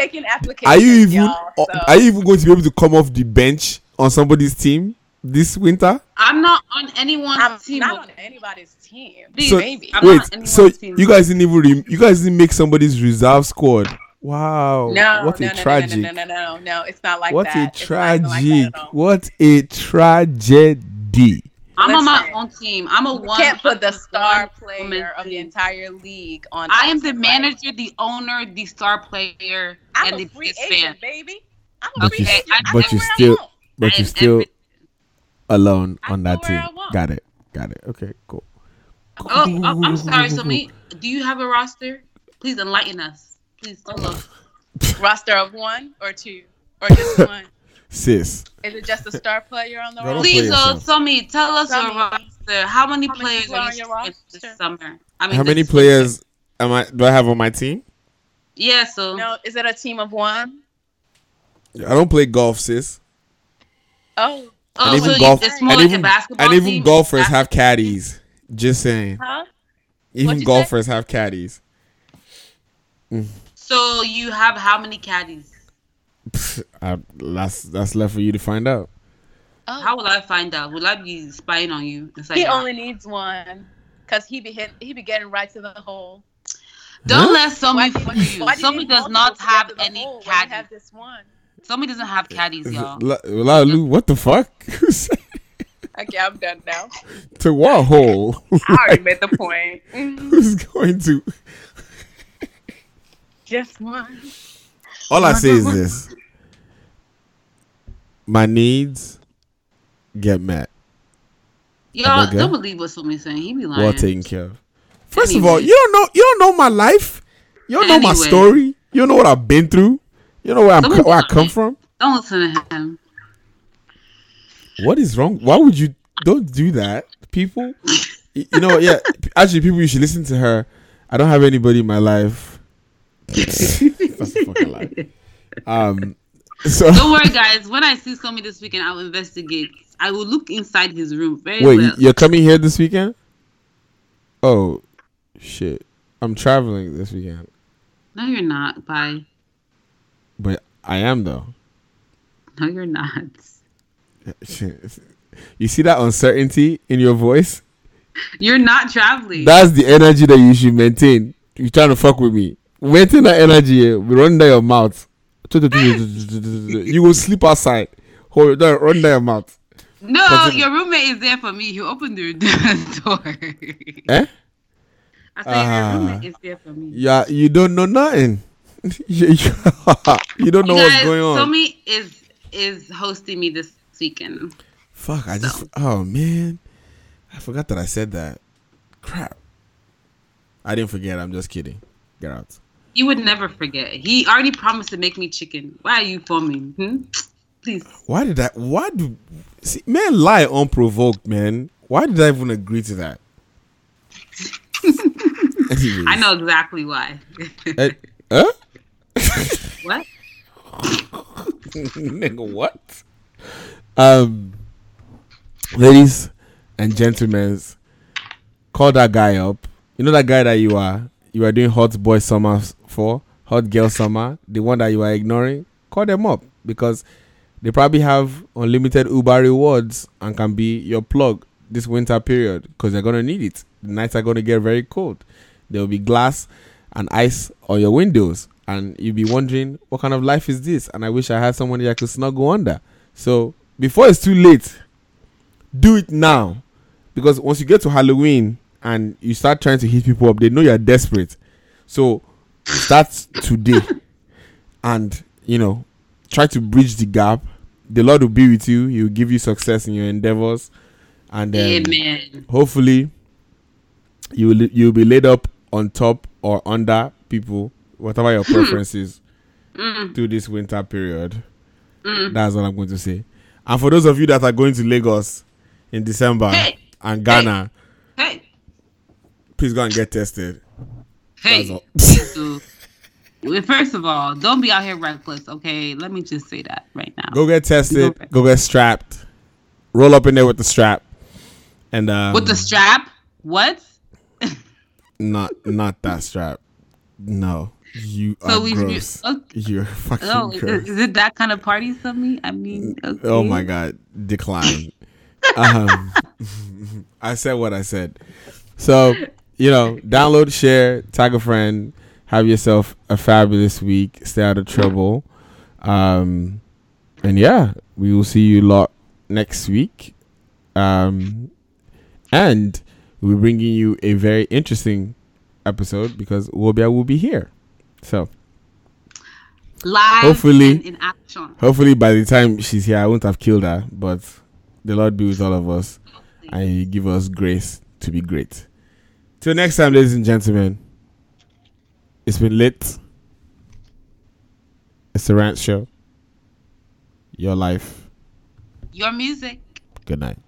Are you even y'all, so- are you even going to be able to come off the bench on somebody's team this winter? I'm not on anyone's I'm team. not on anybody's team. Please, So- maybe. I'm Wait, not on so team. you guys didn't even re- you guys didn't make somebody's reserve squad? Wow! No, what no, a no, no, tragic! No, no, no, no, no, no. It's not like what that. a It's not even like that tragic! what a tragedy! I'm on my own team. I'm a one. can't put the star player of the entire league on. I am the Tyson Wright. manager, the owner, the star player, I'm and a the free biggest agent, fan. baby. I'm a But free you- agent. But you still- But you're still everything. Alone I on that team. Got it. Got it. Okay. Cool. Oh, oh, I'm sorry, So, me, Do you have a roster? Please enlighten us. Please tell us. Roster of one or two or just one. Sis, Is it just a star player on the roster? play Please, uh, yourself. Sumi, tell us your roster. How many How players people are are you on your starting this summer? I mean, how many this players am I? Do I have on my team? winter. Yeah, so No, is it a team of one? I don't play golf, sis. Oh, oh, and even so golf, it's more and like even a basketball and even team? golfers Bas- have caddies. Just saying. huh? Even What'd say? golfers have caddies. Mm. So you have how many caddies? Pfft, I, that's that's left for you to find out. Oh, How will I find out? Will I be spying on you? Like, he only needs one because he be hit. He be getting right to the hole. don't Huh? let somebody Why- fool you. why do you Somebody does not have any hole when you caddies. have this one. Somebody doesn't have caddies, y'all. La- La- Lu, what the fuck? Okay, I'm done now. to what hole? I already made the point. Who's going to? Just one. All I say is this: my needs get met, Y'all Okay. don't believe what somebody's saying. He be lying. well taken care of. First of all, you don't know you don't know my life. You don't know my story. You don't know what I've been through. You know where I'm where I come from. Don't listen to him. What is wrong? Why would you don't do that, people? You know, yeah. Actually, people, you should listen to her. I don't have anybody in my life. That's a fucking lie. Um, so Don't worry, guys. When I see somebody this weekend, I'll investigate. I will look inside his room very wait, well. you're coming here this weekend? Oh, shit! I'm traveling this weekend, No, you're not. Bye. But I am though. No, you're not. You see that uncertainty in your voice? You're not traveling. That's the energy that you should maintain. You're trying to fuck with me. Maintain that energy. eh, We run down your mouth. You will sleep outside. Hold down, run down your mouth. no, Continue. your roommate is there for me. He opened the door. Eh? I said Ah. your roommate is there for me. Yeah, you don't know nothing. you don't know You what's going on. Somi is is hosting me this weekend. Fuck, I just oh man. I forgot that I said that. Crap. I didn't forget, I'm just kidding. Get out. You would never forget. He already promised to make me chicken. Why are you forming? Hmm? Please. Why did I why do see men lie unprovoked, man? Why did I even agree to that? I know exactly why. Eh, huh? What? Nigga, what? Um, ladies and gentlemen, call that guy up. You know that guy that you are you are doing hot boy summer for, hot girl summer, the one that you are ignoring. Call them up because they probably have unlimited Uber rewards and can be your plug this winter period because they're gonna need it. The nights are gonna get very cold. There will be glass and ice on your windows, and you'll be wondering what kind of life is this? And I wish I had someone that I could snuggle under. So before it's too late, do it now, because once you get to Halloween and you start trying to hit people up, they know you're desperate. So start today, and you know try to bridge the gap. The Lord will be with you. He will give you success in your endeavors, and um, Amen. hopefully you will you'll be laid up on top or under people, whatever your preference is, Mm, through this winter period. mm. That's what I'm going to say. And for those of you that are going to Lagos in December Hey. and Ghana, Hey, please go and get tested. hey. That's all. please do. Well, First of all, don't be out here reckless, okay? Let me just say that right now. Go get tested. Okay. Go get strapped. Roll up in there with the strap. And um, With the strap? What? not not that strap. No, you So are we- gross. okay. You're fucking Oh, is gross. it, is it that kind of party for me? I mean, okay. Oh my god, decline. um, I said what I said. So you know, download, share, tag a friend. Have yourself a fabulous week. Stay out of trouble. Um, and yeah, we will see you lot next week. Um, and we're bringing you a very interesting episode because Wobia will be here. So Live Hopefully- and in action. hopefully by the time she's here, I won't have killed her. But the Lord be with all of us and He give us grace to be great. Till next time, ladies and gentlemen. It's been lit. It's the rant show. Your life. Your music. Good night.